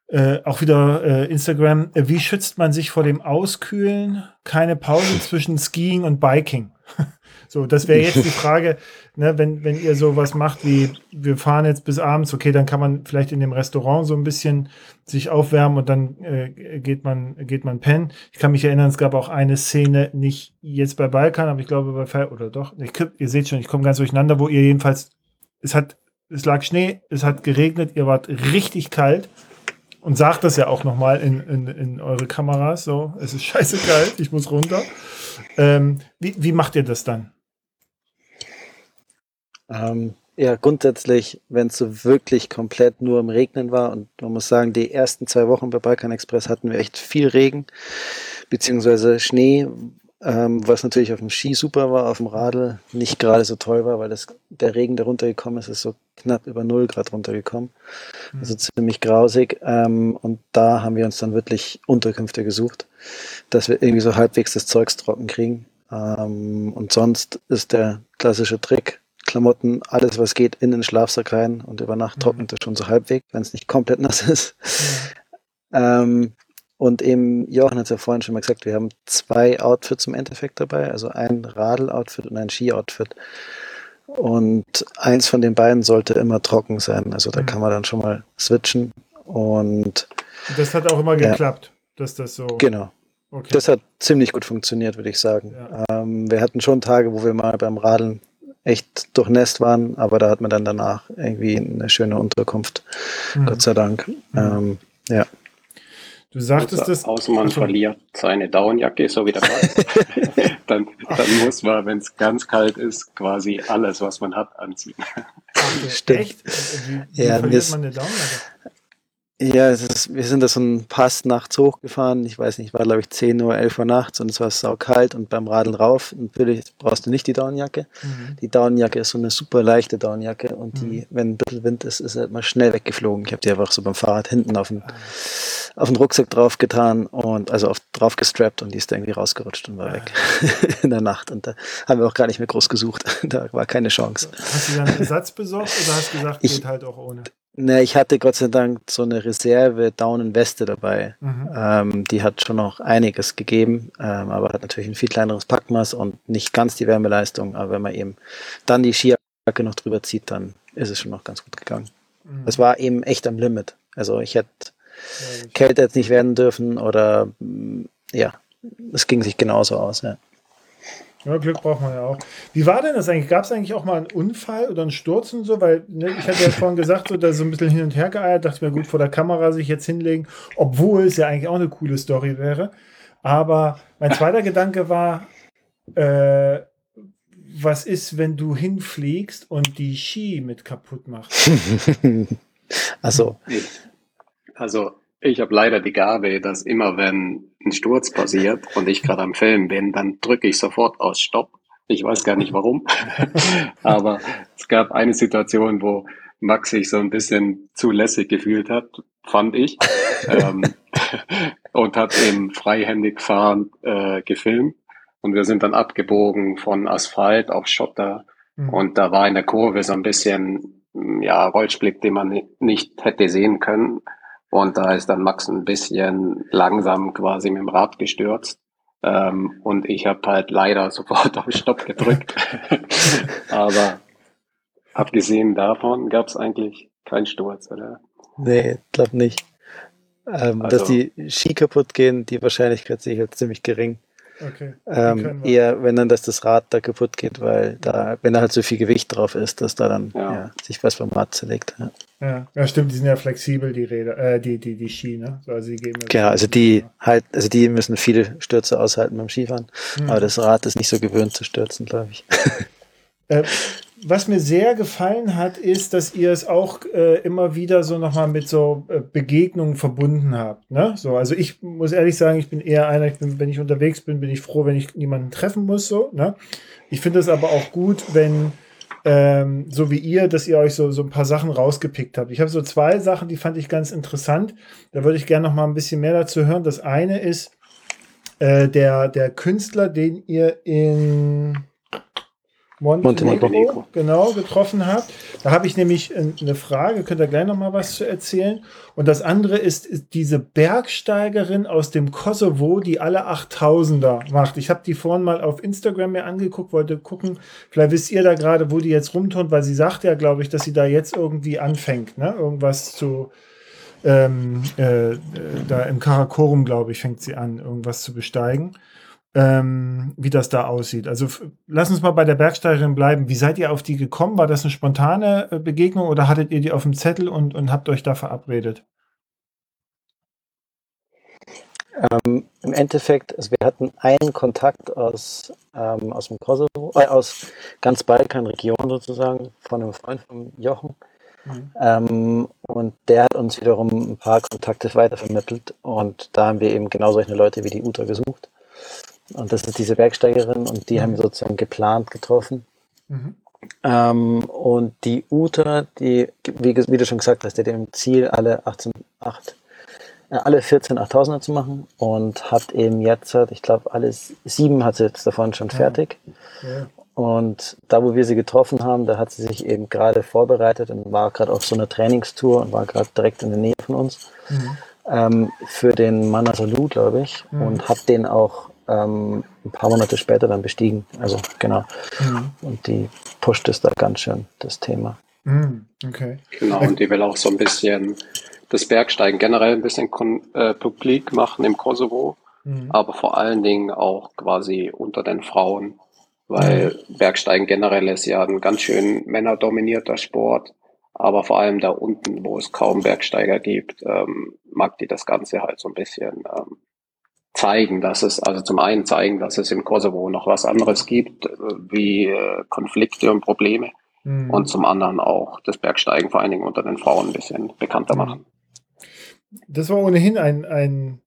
äh, auch wieder äh, Instagram. Äh, wie schützt man sich vor dem Auskühlen? Keine Pause <laughs> zwischen Skiing und Biking. <laughs> so, das wäre jetzt die <laughs> Frage, ne, wenn, wenn ihr sowas macht wie, wir fahren jetzt bis abends, okay, dann kann man vielleicht in dem Restaurant so ein bisschen sich aufwärmen und dann äh, geht man, geht man pennen. Ich kann mich erinnern, es gab auch eine Szene, nicht jetzt bei Balkan, aber ich glaube bei Fer oder doch, ich, ihr seht schon, ich komme ganz durcheinander, wo ihr jedenfalls, es hat, es lag Schnee, es hat geregnet, ihr wart richtig kalt und sagt das ja auch nochmal in, in, in eure Kameras. So, es ist scheiße kalt, ich muss runter. Ähm, wie, wie macht ihr das dann? Ähm, ja, grundsätzlich, wenn es so wirklich komplett nur im Regnen war und man muss sagen, die ersten zwei Wochen bei Balkan Express hatten wir echt viel Regen, beziehungsweise Schnee, ähm, was natürlich auf dem Ski super war, auf dem Radl nicht gerade so toll war, weil das, der Regen, der runtergekommen ist, ist so knapp über 0 Grad runtergekommen. Mhm. Also ziemlich grausig. Ähm, und da haben wir uns dann wirklich Unterkünfte gesucht, dass wir irgendwie so halbwegs das Zeugs trocken kriegen. Ähm, und sonst ist der klassische Trick, Klamotten, alles was geht, in den Schlafsack rein und über Nacht mhm. trocknet es schon so halbwegs, wenn es nicht komplett nass <laughs> ist. Mhm. Und eben, Jochen hat es ja vorhin schon mal gesagt, wir haben zwei Outfits im Endeffekt dabei, also ein Radl-Outfit und ein Ski-Outfit. Und eins von den beiden sollte immer trocken sein. Also da mhm. kann man dann schon mal switchen. Und das hat auch immer ja, geklappt, dass das so. Genau. Okay. Das hat ziemlich gut funktioniert, würde ich sagen. Ja. Ähm, wir hatten schon Tage, wo wir mal beim Radeln echt durchnässt waren, aber da hat man dann danach irgendwie eine schöne Unterkunft. Mhm. Gott sei Dank. Mhm. Ähm, ja. Du sagtest also, das. Außer man verliert seine Downjacke, so wie der dann, dann muss man, wenn es ganz kalt ist, quasi alles, was man hat, anziehen. Okay, Stimmt. Echt? Wie, wie ja, verliert man eine Downjacke? Ja, ist, wir sind da so einen Pass nachts hochgefahren. Ich weiß nicht, war glaube ich 10 Uhr, 11 Uhr nachts und es war saukalt und beim Radeln rauf. Natürlich brauchst du nicht die Downjacke. Mhm. Die Downjacke ist so eine super leichte Downjacke und die, mhm. wenn ein bisschen Wind ist, ist halt mal schnell weggeflogen. Ich habe die einfach so beim Fahrrad hinten auf den, ah. auf den Rucksack drauf getan und also auf, drauf gestrappt und die ist da irgendwie rausgerutscht und war ah. weg <laughs> in der Nacht. Und da haben wir auch gar nicht mehr groß gesucht. <laughs> da war keine Chance. Hast du dann einen Ersatz besorgt oder hast du gesagt, ich, geht halt auch ohne? Ne, ich hatte Gott sei Dank so eine Reserve Daunenweste dabei. Mhm. Ähm, die hat schon noch einiges gegeben, ähm, aber hat natürlich ein viel kleineres Packmaß und nicht ganz die Wärmeleistung. Aber wenn man eben dann die Skijacke noch drüber zieht, dann ist es schon noch ganz gut gegangen. Mhm. Es war eben echt am Limit. Also ich hätte ja, Kälte jetzt nicht werden dürfen oder mm, ja, es ging sich genauso aus. Ja. Ja, Glück braucht man ja auch. Wie war denn das eigentlich? Gab es eigentlich auch mal einen Unfall oder einen Sturz und so? Weil ne, ich hatte ja <laughs> vorhin gesagt, so, da so ein bisschen hin und her geeiert, dachte mir, gut, vor der Kamera sich jetzt hinlegen, obwohl es ja eigentlich auch eine coole Story wäre. Aber mein zweiter <laughs> Gedanke war, äh, was ist, wenn du hinfliegst und die Ski mit kaputt machst? <laughs> also. Also ich habe leider die Gabe, dass immer wenn ein Sturz passiert und ich gerade am Film bin, dann drücke ich sofort aus Stopp. Ich weiß gar nicht warum. <laughs> Aber es gab eine Situation, wo Max sich so ein bisschen zu lässig gefühlt hat, fand ich. ähm, <laughs> und hat im freihändig fahren äh, gefilmt. Und wir sind dann abgebogen von Asphalt auf Schotter. Mhm. Und da war in der Kurve so ein bisschen ja, Rollsblick, den man nicht hätte sehen können. Und da ist dann Max ein bisschen langsam quasi mit dem Rad gestürzt. Ähm, und ich habe halt leider <laughs> sofort auf Stopp gedrückt. <laughs> Aber abgesehen davon gab es eigentlich keinen Sturz, oder? Nee, glaub nicht. Ähm, also, dass die Ski kaputt gehen, die Wahrscheinlichkeit sehe ich halt ziemlich gering. Okay. Ähm, eher, wenn dann dass das Rad da kaputt geht, weil da, wenn da halt so viel Gewicht drauf ist, dass da dann ja. Ja, sich was vom Rad zerlegt. Ja. Ja, ja, stimmt, die sind ja flexibel, die Räder, äh, die, die, die Ski, ne? Also, die geben genau, also die halt, also die müssen viele Stürze aushalten beim Skifahren, mhm. aber das Rad ist nicht so gewöhnt zu stürzen, glaube ich. <laughs> Äh, was mir sehr gefallen hat, ist, dass ihr es auch äh, immer wieder so nochmal mit so äh, Begegnungen verbunden habt. Ne? So, also ich muss ehrlich sagen, ich bin eher einer, ich bin, wenn ich unterwegs bin, bin ich froh, wenn ich niemanden treffen muss. So, ne? Ich finde es aber auch gut, wenn ähm, so wie ihr, dass ihr euch so, so ein paar Sachen rausgepickt habt. Ich habe so zwei Sachen, die fand ich ganz interessant. Da würde ich gerne noch mal ein bisschen mehr dazu hören. Das eine ist äh, der, der Künstler, den ihr in Montenegro, Montenegro, genau, getroffen habt. Da habe ich nämlich eine Frage, könnt ihr gleich noch mal was zu erzählen. Und das andere ist, ist diese Bergsteigerin aus dem Kosovo, die alle 8000er macht. Ich habe die vorhin mal auf Instagram mir angeguckt, wollte gucken, vielleicht wisst ihr da gerade, wo die jetzt rumturnt, weil sie sagt ja, glaube ich, dass sie da jetzt irgendwie anfängt, ne? irgendwas zu, ähm, äh, da im Karakorum, glaube ich, fängt sie an, irgendwas zu besteigen ähm, wie das da aussieht. Also lass uns mal bei der Bergsteigerin bleiben. Wie seid ihr auf die gekommen? War das eine spontane äh, Begegnung oder hattet ihr die auf dem Zettel und, und habt euch da verabredet? Ähm, Im Endeffekt, also wir hatten einen Kontakt aus, ähm, aus dem Kosovo, äh, aus ganz Balkanregion sozusagen, von einem Freund von Jochen. Mhm. Ähm, und der hat uns wiederum ein paar Kontakte weitervermittelt und da haben wir eben genau solche Leute wie die Uta gesucht. Und das ist diese Bergsteigerin und die mhm. haben wir sozusagen geplant getroffen. Mhm. Ähm, und die Uta, die, wie, wie, du schon gesagt hast, die hat im Ziel, alle 18, 8, äh, alle 14 8000er zu machen und hat eben jetzt, ich glaube, alles sieben hat sie jetzt davon schon fertig. Ja. Und da, wo wir sie getroffen haben, da hat sie sich eben gerade vorbereitet und war gerade auf so einer Trainingstour und war gerade direkt in der Nähe von uns mhm. ähm, für den Manasalu, glaube ich, mhm. und hat den auch ähm, ein paar Monate später dann bestiegen. Also genau. Mhm. Und die pusht es da ganz schön, das Thema. Mhm. Okay. Genau, und die will auch so ein bisschen das Bergsteigen generell ein bisschen äh, publik machen im Kosovo, mhm. aber vor allen Dingen auch quasi unter den Frauen, weil mhm. Bergsteigen generell ist ja ein ganz schön männerdominierter Sport. Aber vor allem da unten, wo es kaum Bergsteiger gibt, ähm, mag die das Ganze halt so ein bisschen ähm, zeigen, dass es, also zum einen zeigen, dass es im Kosovo noch was anderes gibt, wie äh, Konflikte und Probleme. Mhm. Und zum anderen auch das Bergsteigen vor allen Dingen unter den Frauen ein bisschen bekannter machen. Das war ohnehin ein, ein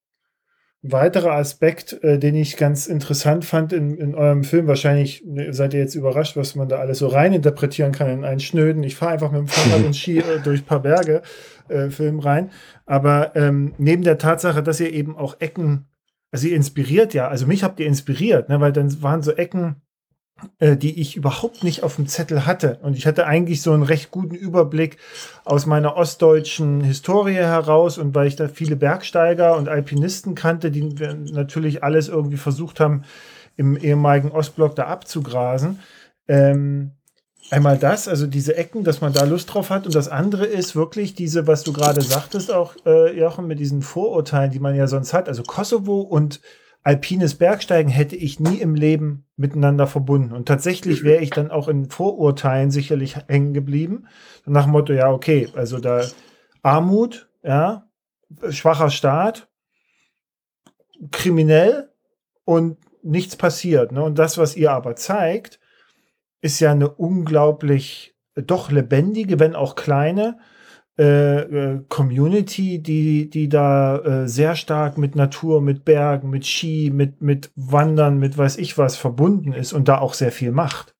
weiterer Aspekt, äh, den ich ganz interessant fand in, in eurem Film. Wahrscheinlich ne, seid ihr jetzt überrascht, was man da alles so rein interpretieren kann in einen schnöden. Ich fahre einfach mit dem Fahrrad und Ski äh, <laughs> durch ein paar Berge äh, Film rein. Aber ähm, neben der Tatsache, dass ihr eben auch Ecken also ihr inspiriert ja, also mich habt ihr inspiriert, ne, weil dann waren so Ecken, äh, die ich überhaupt nicht auf dem Zettel hatte. Und ich hatte eigentlich so einen recht guten Überblick aus meiner ostdeutschen Historie heraus und weil ich da viele Bergsteiger und Alpinisten kannte, die natürlich alles irgendwie versucht haben, im ehemaligen Ostblock da abzugrasen. Ähm, Einmal das, also diese Ecken, dass man da Lust drauf hat. Und das andere ist wirklich diese, was du gerade sagtest, auch äh, Jochen, mit diesen Vorurteilen, die man ja sonst hat. Also Kosovo und alpines Bergsteigen hätte ich nie im Leben miteinander verbunden. Und tatsächlich wäre ich dann auch in Vorurteilen sicherlich hängen geblieben. Nach dem Motto, ja, okay, also da Armut, ja, schwacher Staat, kriminell und nichts passiert. Ne? Und das, was ihr aber zeigt, ist ja eine unglaublich äh, doch lebendige, wenn auch kleine äh, äh, Community, die, die da äh, sehr stark mit Natur, mit Bergen, mit Ski, mit, mit Wandern, mit weiß ich was verbunden ist und da auch sehr viel macht.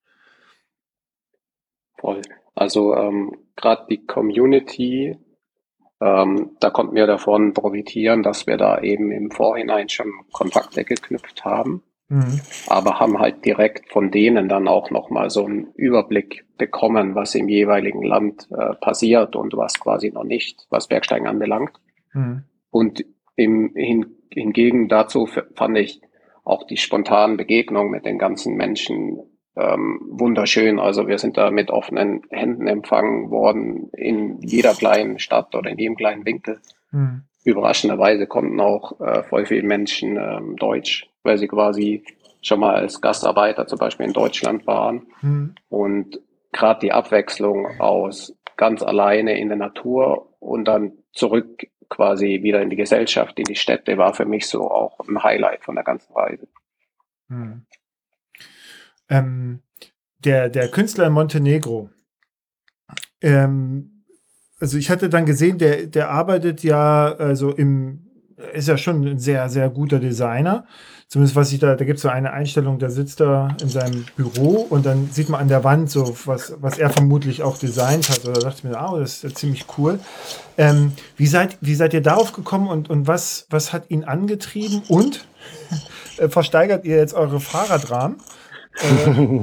Voll. Also ähm, gerade die Community, ähm, da konnten wir davon profitieren, dass wir da eben im Vorhinein schon Kontakte geknüpft haben. Mhm. Aber haben halt direkt von denen dann auch nochmal so einen Überblick bekommen, was im jeweiligen Land äh, passiert und was quasi noch nicht, was Bergsteigen anbelangt. Mhm. Und im, hin, hingegen dazu fand ich auch die spontanen Begegnungen mit den ganzen Menschen ähm, wunderschön. Also wir sind da mit offenen Händen empfangen worden in jeder kleinen Stadt oder in jedem kleinen Winkel. Mhm. Überraschenderweise konnten auch äh, voll viele Menschen ähm, Deutsch weil sie quasi schon mal als Gastarbeiter zum Beispiel in Deutschland waren. Mhm. Und gerade die Abwechslung aus ganz alleine in der Natur und dann zurück quasi wieder in die Gesellschaft, in die Städte, war für mich so auch ein Highlight von der ganzen Reise. Mhm. Ähm, der, der Künstler in Montenegro, ähm, also ich hatte dann gesehen, der, der arbeitet ja, also im, ist ja schon ein sehr, sehr guter Designer. Zumindest was ich da, da gibt es so eine Einstellung, da sitzt er in seinem Büro und dann sieht man an der Wand so, was, was er vermutlich auch designt hat. Oder da dachte ich mir, ah, das ist ziemlich cool. Ähm, wie, seid, wie seid ihr darauf gekommen und, und was, was hat ihn angetrieben? Und <laughs> äh, versteigert ihr jetzt eure Fahrradrahmen? Äh,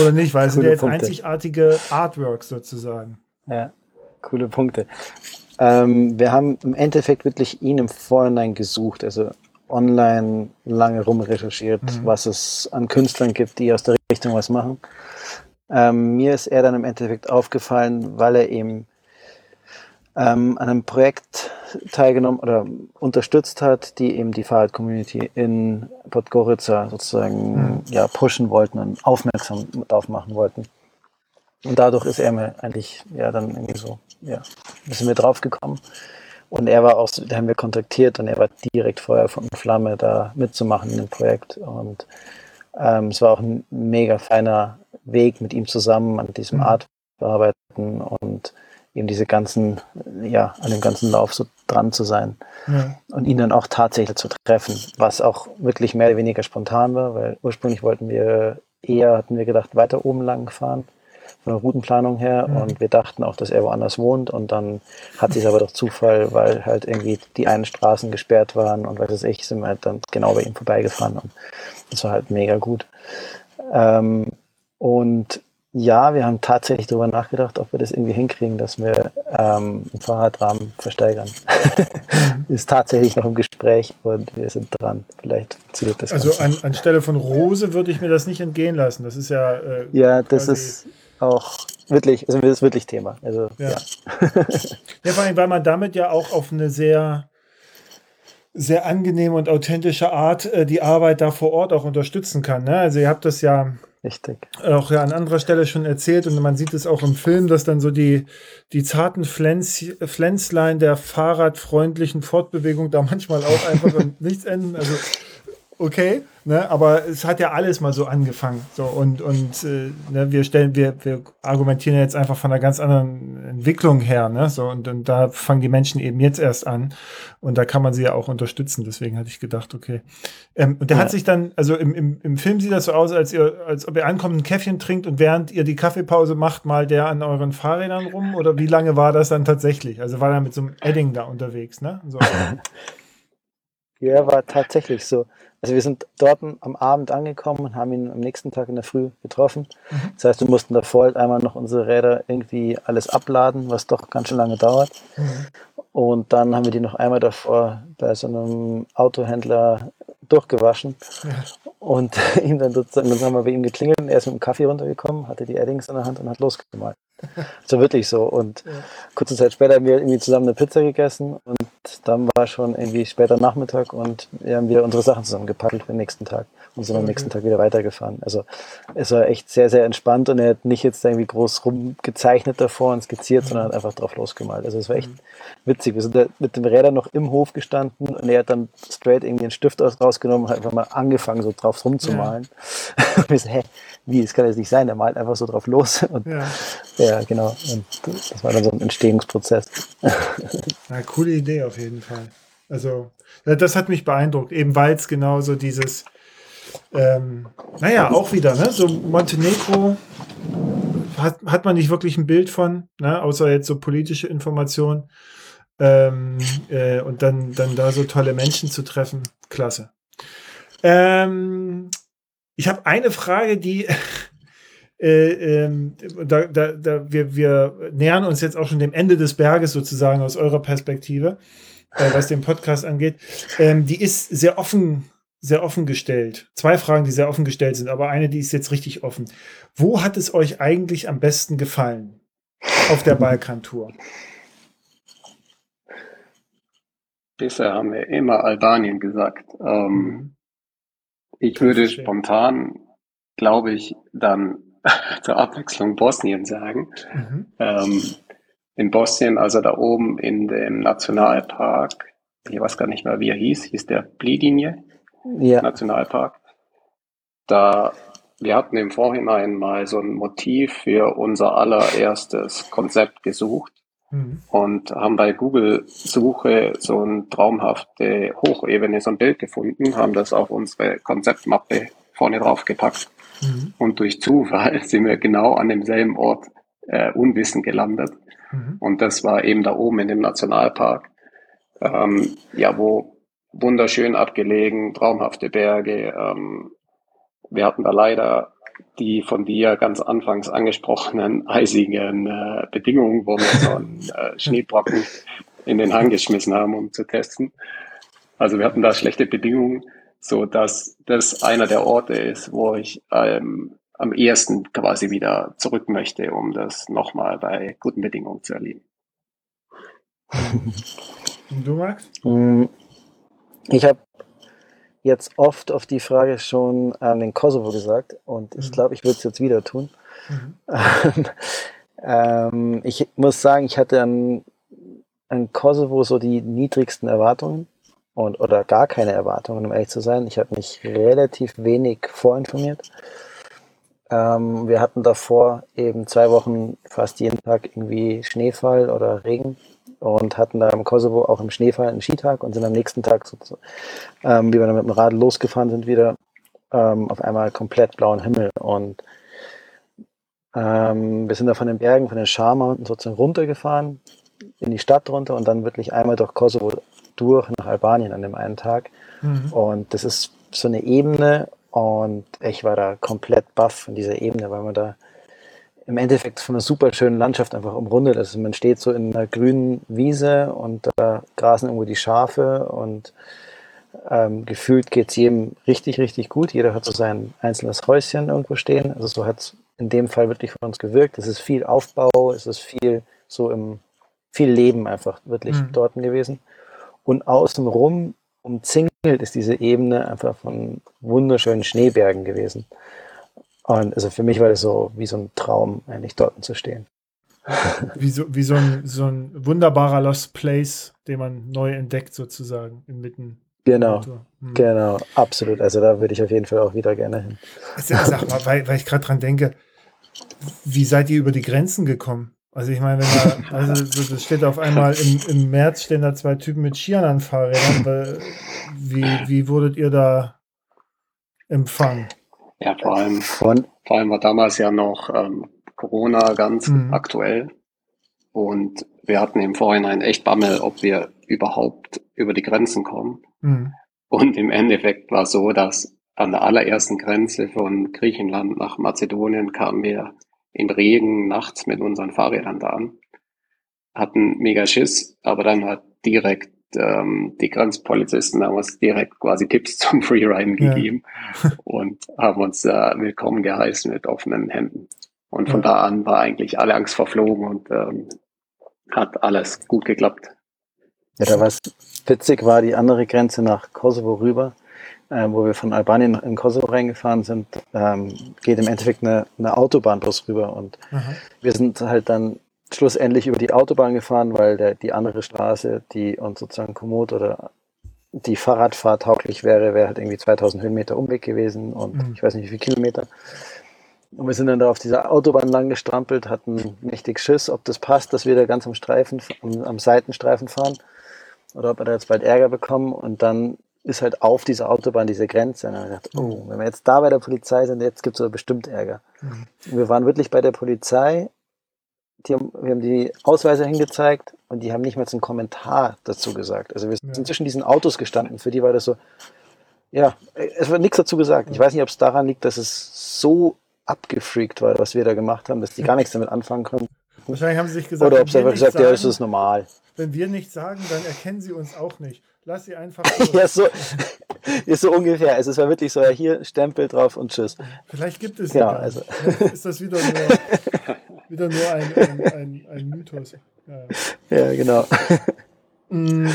oder nicht? Weil es sind ja jetzt Punkte. einzigartige Artworks sozusagen. Ja, coole Punkte. Ähm, wir haben im Endeffekt wirklich ihn im Vorhinein gesucht. Also online lange rumrecherchiert, mhm. was es an Künstlern gibt, die aus der Richtung was machen. Ähm, mir ist er dann im Endeffekt aufgefallen, weil er eben ähm, an einem Projekt teilgenommen oder unterstützt hat, die eben die Fahrrad-Community in Podgorica sozusagen mhm. ja, pushen wollten und aufmerksam darauf machen wollten. Und dadurch ist er mir eigentlich ja dann irgendwie so, ja, sind wir drauf gekommen. Und er war auch, da haben wir kontaktiert und er war direkt Feuer von Flamme, da mitzumachen in dem Projekt. Und ähm, es war auch ein mega feiner Weg mit ihm zusammen an diesem mhm. Art bearbeiten und eben diese ganzen, ja, an dem ganzen Lauf so dran zu sein ja. und ihn dann auch tatsächlich zu treffen, was auch wirklich mehr oder weniger spontan war, weil ursprünglich wollten wir eher, hatten wir gedacht, weiter oben lang fahren von der Routenplanung her mhm. und wir dachten auch, dass er woanders wohnt und dann hat sich aber doch Zufall, weil halt irgendwie die einen Straßen gesperrt waren und weiß es ich, sind wir halt dann genau bei ihm vorbeigefahren und das war halt mega gut. Ähm, und ja, wir haben tatsächlich darüber nachgedacht, ob wir das irgendwie hinkriegen, dass wir ähm, einen Fahrradrahmen versteigern. Mhm. <laughs> ist tatsächlich noch im Gespräch und wir sind dran. Vielleicht funktioniert das. Also an, anstelle von Rose würde ich mir das nicht entgehen lassen. Das ist ja. Äh, ja, das ist auch wirklich, also das ist wirklich Thema. Also, ja. Ja. ja, vor allem, weil man damit ja auch auf eine sehr, sehr angenehme und authentische Art äh, die Arbeit da vor Ort auch unterstützen kann. Ne? Also ihr habt das ja Richtig. auch ja an anderer Stelle schon erzählt und man sieht es auch im Film, dass dann so die, die zarten Pflänz, Pflänzlein der fahrradfreundlichen Fortbewegung da manchmal auch einfach <laughs> nichts enden. Also okay, ne, aber es hat ja alles mal so angefangen. So und, und äh, ne, wir stellen, wir, wir argumentieren jetzt einfach von einer ganz anderen Entwicklung her, ne? So, und, und da fangen die Menschen eben jetzt erst an. Und da kann man sie ja auch unterstützen. Deswegen hatte ich gedacht, okay. Ähm, und der ja. hat sich dann, also im, im, im Film sieht das so aus, als ihr, als ob ihr ankommt, ein Käffchen trinkt und während ihr die Kaffeepause macht, mal der an euren Fahrrädern rum? Oder wie lange war das dann tatsächlich? Also war er mit so einem Edding da unterwegs, ne? So. <laughs> ja, war tatsächlich so. Also wir sind dort am Abend angekommen und haben ihn am nächsten Tag in der Früh getroffen. Mhm. Das heißt, wir mussten davor halt einmal noch unsere Räder irgendwie alles abladen, was doch ganz schön lange dauert. Mhm. Und dann haben wir die noch einmal davor bei so einem Autohändler durchgewaschen und <laughs> ihm dann sozusagen, dann haben wir bei ihm geklingelt und er ist mit dem Kaffee runtergekommen, hatte die Eddings in der Hand und hat losgemalt. <laughs> so wirklich so. Und ja. kurze Zeit später haben wir irgendwie zusammen eine Pizza gegessen und dann war schon irgendwie später Nachmittag und wir haben wir unsere Sachen zusammengepackt für den nächsten Tag und sind am nächsten Tag wieder weitergefahren. Also es war echt sehr, sehr entspannt und er hat nicht jetzt irgendwie groß rumgezeichnet davor und skizziert, sondern hat einfach drauf losgemalt. Also es war echt mhm. Witzig. Wir sind da mit den Rädern noch im Hof gestanden und er hat dann straight irgendwie einen Stift rausgenommen und hat einfach mal angefangen, so drauf rumzumalen. Ja. <laughs> und wir so, hä, wie, das kann jetzt nicht sein, er malt einfach so drauf los. <laughs> Und, ja. ja, genau. Und das war dann so ein Entstehungsprozess. <laughs> Ja, coole Idee auf jeden Fall. Also, das hat mich beeindruckt, eben weil es genau so dieses, ähm, naja, auch wieder, ne? so Montenegro hat, hat man nicht wirklich ein Bild von, ne? außer jetzt so politische Informationen. Ähm, äh, und dann, dann da so tolle Menschen zu treffen, klasse. Ähm, ich habe eine Frage, die <laughs> äh, ähm, da, da, da, wir, wir nähern uns jetzt auch schon dem Ende des Berges sozusagen aus eurer Perspektive, äh, was den Podcast angeht. Ähm, die ist sehr offen, sehr offen gestellt. Zwei Fragen, die sehr offen gestellt sind, aber eine, die ist jetzt richtig offen. Wo hat es euch eigentlich am besten gefallen auf der <laughs> Balkantour? Bisher haben wir immer Albanien gesagt. Ähm, mhm. ich würde spontan, glaube ich, dann <laughs> zur Abwechslung Bosnien sagen. Mhm. Ähm, in Bosnien, also da oben in dem Nationalpark, ich weiß gar nicht mehr, wie er hieß, hieß der Blidinje ja. Nationalpark. Da wir hatten im Vorhinein mal so ein Motiv für unser allererstes Konzept gesucht mhm. und haben bei Google-Suche so eine traumhafte Hochebene, so ein Bild gefunden, haben das auf unsere Konzeptmappe vorne drauf gepackt. Mhm. Und durch Zufall <laughs> sind wir genau an demselben Ort äh, unwissend gelandet. Mhm. Und das war eben da oben in dem Nationalpark, ähm, ja, wo wunderschön abgelegen, traumhafte Berge. Ähm, wir hatten da leider die von dir ganz anfangs angesprochenen eisigen äh, Bedingungen, wo wir so einen äh, Schneebrocken in den Hang geschmissen haben, um zu testen. Also wir hatten da schlechte Bedingungen, so dass das einer der Orte ist, wo ich ähm, am ehesten quasi wieder zurück möchte, um das nochmal bei guten Bedingungen zu erleben. Und du, Max? Mm, ich habe jetzt oft auf die Frage schon an den Kosovo gesagt und ich mhm. glaube, ich würde es jetzt wieder tun. Mhm. <laughs> ähm, ich muss sagen, ich hatte an, an Kosovo so die niedrigsten Erwartungen und oder gar keine Erwartungen, um ehrlich zu sein. Ich habe mich relativ wenig vorinformiert. Ähm, wir hatten davor eben zwei Wochen fast jeden Tag irgendwie Schneefall oder Regen und hatten da im Kosovo auch im Schneefall einen Skitag und sind am nächsten Tag, so, ähm, wie wir dann mit dem Rad losgefahren sind, wieder ähm, auf einmal komplett blauen Himmel. Und ähm, wir sind da von den Bergen, von den Scharmountains sozusagen runtergefahren, in die Stadt runter und dann wirklich einmal durch Kosovo durch nach Albanien an dem einen Tag. Mhm. Und das ist so eine Ebene und ich war da komplett baff von dieser Ebene, weil man da im Endeffekt von einer super schönen Landschaft einfach umrundet ist. Man steht so in einer grünen Wiese und da grasen irgendwo die Schafe und ähm, gefühlt geht es jedem richtig, richtig gut. Jeder hat so sein einzelnes Häuschen irgendwo stehen. Also so hat es in dem Fall wirklich für uns gewirkt. Es ist viel Aufbau, es ist viel so im, viel Leben einfach wirklich mhm. dort gewesen. Und außenrum umzingelt ist diese Ebene einfach von wunderschönen Schneebergen gewesen. Und also für mich war das so wie so ein Traum, eigentlich dort zu stehen. Wie so, wie so, ein, so ein wunderbarer Lost Place, den man neu entdeckt, sozusagen, inmitten. Genau, mhm. genau, absolut. Also da würde ich auf jeden Fall auch wieder gerne hin. Sag mal, weil, weil ich gerade dran denke, wie seid ihr über die Grenzen gekommen? Also ich meine, wenn da, also das steht auf einmal im, im März stehen da zwei Typen mit Skiern an Fahrrädern. Wie, wie wurdet ihr da empfangen? Ja, vor allem, Von? vor allem war damals ja noch ähm, Corona ganz mhm. aktuell. Und wir hatten im Vorhinein echt Bammel, ob wir überhaupt über die Grenzen kommen. Mhm. Und im Endeffekt war so, dass an der allerersten Grenze von Griechenland nach Mazedonien kamen wir im Regen nachts mit unseren Fahrrädern da an. Hatten mega Schiss, aber dann hat direkt ähm, die Grenzpolizisten haben uns direkt quasi Tipps <laughs> zum Freeriden gegeben ja. und haben uns äh, willkommen geheißen mit offenen Händen. Und von ja. da an war eigentlich alle Angst verflogen und ähm, hat alles gut geklappt. Ja, da was witzig war, die andere Grenze nach Kosovo rüber, äh, wo wir von Albanien in Kosovo reingefahren sind, ähm, geht im Endeffekt eine, eine Autobahnbus rüber und Aha. wir sind halt dann schlussendlich über die Autobahn gefahren, weil der, die andere Straße, die uns sozusagen Komoot oder die Fahrradfahrt tauglich wäre, wäre halt irgendwie 2000 Höhenmeter Umweg gewesen und mhm. ich weiß nicht wie viele Kilometer. Und wir sind dann da auf dieser Autobahn lang gestrampelt, hatten mächtig Schiss, ob das passt, dass wir da ganz am Streifen, am, am Seitenstreifen fahren oder ob wir da jetzt bald Ärger bekommen. Und dann ist halt auf dieser Autobahn diese Grenze. Und dann haben wir gedacht, oh, wenn wir jetzt da bei der Polizei sind, jetzt gibt es bestimmt Ärger. Mhm. Wir waren wirklich bei der Polizei die haben, wir haben die Ausweise hingezeigt und die haben nicht mal einen Kommentar dazu gesagt. Also wir sind ja. zwischen diesen Autos gestanden. Für die war das so, ja, es wird nichts dazu gesagt. Ich weiß nicht, ob es daran liegt, dass es so abgefreakt war, was wir da gemacht haben, dass die gar nichts damit anfangen können. Wahrscheinlich haben sie sich gesagt, oder ob sie einfach gesagt, sagen, ja, das ist normal. Wenn wir nichts sagen, dann erkennen sie uns auch nicht. Lass sie einfach. <laughs> ja, so, ist so ungefähr. Also es war wirklich so, ja, hier Stempel drauf und tschüss. Vielleicht gibt es ja. Also. Vielleicht ist das wieder nur <laughs> wieder nur ein, ein, ein, ein Mythos. Ja, ja genau. Mm,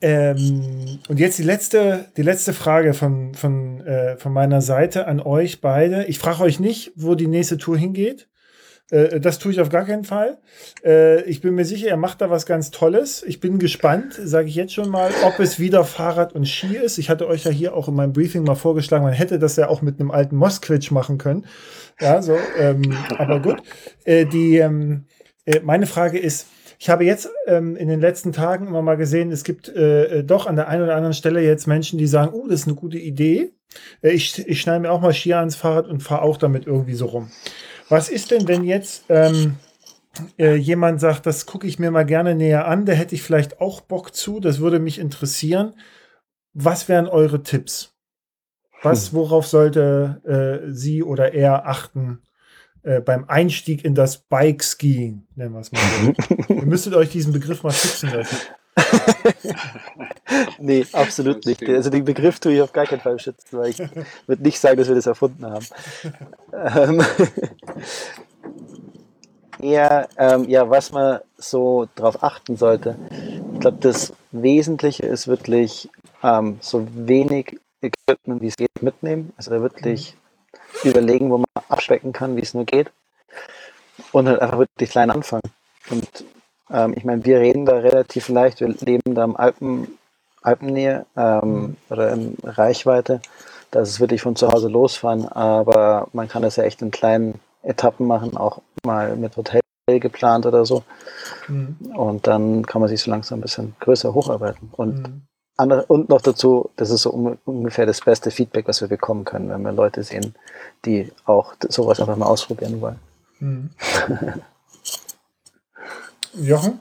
ähm, und jetzt die letzte, die letzte Frage von, von, äh, von meiner Seite an euch beide. Ich frage euch nicht, wo die nächste Tour hingeht. Äh, das tue ich auf gar keinen Fall. Äh, ich bin mir sicher, er macht da was ganz Tolles. Ich bin gespannt, sage ich jetzt schon mal, ob es wieder Fahrrad und Ski ist. Ich hatte euch ja hier auch in meinem Briefing mal vorgeschlagen, man hätte das ja auch mit einem alten Mosquitsch machen können. Ja, so, ähm, aber gut. Äh, die, ähm, äh, meine Frage ist, ich habe jetzt ähm, in den letzten Tagen immer mal gesehen, es gibt äh, äh doch an der einen oder anderen Stelle jetzt Menschen, die sagen, oh, das ist eine gute Idee. Äh, ich, ich schneide mir auch mal Skier ans Fahrrad und fahre auch damit irgendwie so rum. Was ist denn, wenn jetzt ähm, äh, jemand sagt, das gucke ich mir mal gerne näher an, da hätte ich vielleicht auch Bock zu, das würde mich interessieren. Was wären eure Tipps? Was, hm. worauf sollte äh, sie oder er achten äh, beim Einstieg in das Bike-Skiing, nennen wir es mal so. <laughs> Ihr müsstet euch diesen Begriff mal fixen lassen. <laughs> nee, absolut nicht. Also den Begriff tue ich auf gar keinen Fall schützen, weil ich <laughs> würde nicht sagen, dass wir das erfunden haben. ähm, eher, ähm, ja, was man so darauf achten sollte. Ich glaube, das Wesentliche ist wirklich ähm, so wenig Equipment, wie es geht, mitnehmen. Also wirklich überlegen, wo man abspecken kann, wie es nur geht. Und halt einfach wirklich klein anfangen. Und ähm, ich meine, wir reden da relativ leicht, wir leben da im Alpen, Alpennähe ähm, mhm. oder in Reichweite. Da ist es wirklich von zu Hause losfahren, aber man kann das ja echt in kleinen Etappen machen, auch mal mit Hotel geplant oder so. Mhm. Und dann kann man sich so langsam ein bisschen größer hocharbeiten. Und mhm. Andere, und noch dazu, das ist so um, ungefähr das beste Feedback, was wir bekommen können, wenn wir Leute sehen, die auch sowas einfach mal ausprobieren wollen. Mhm. <laughs> Jochen?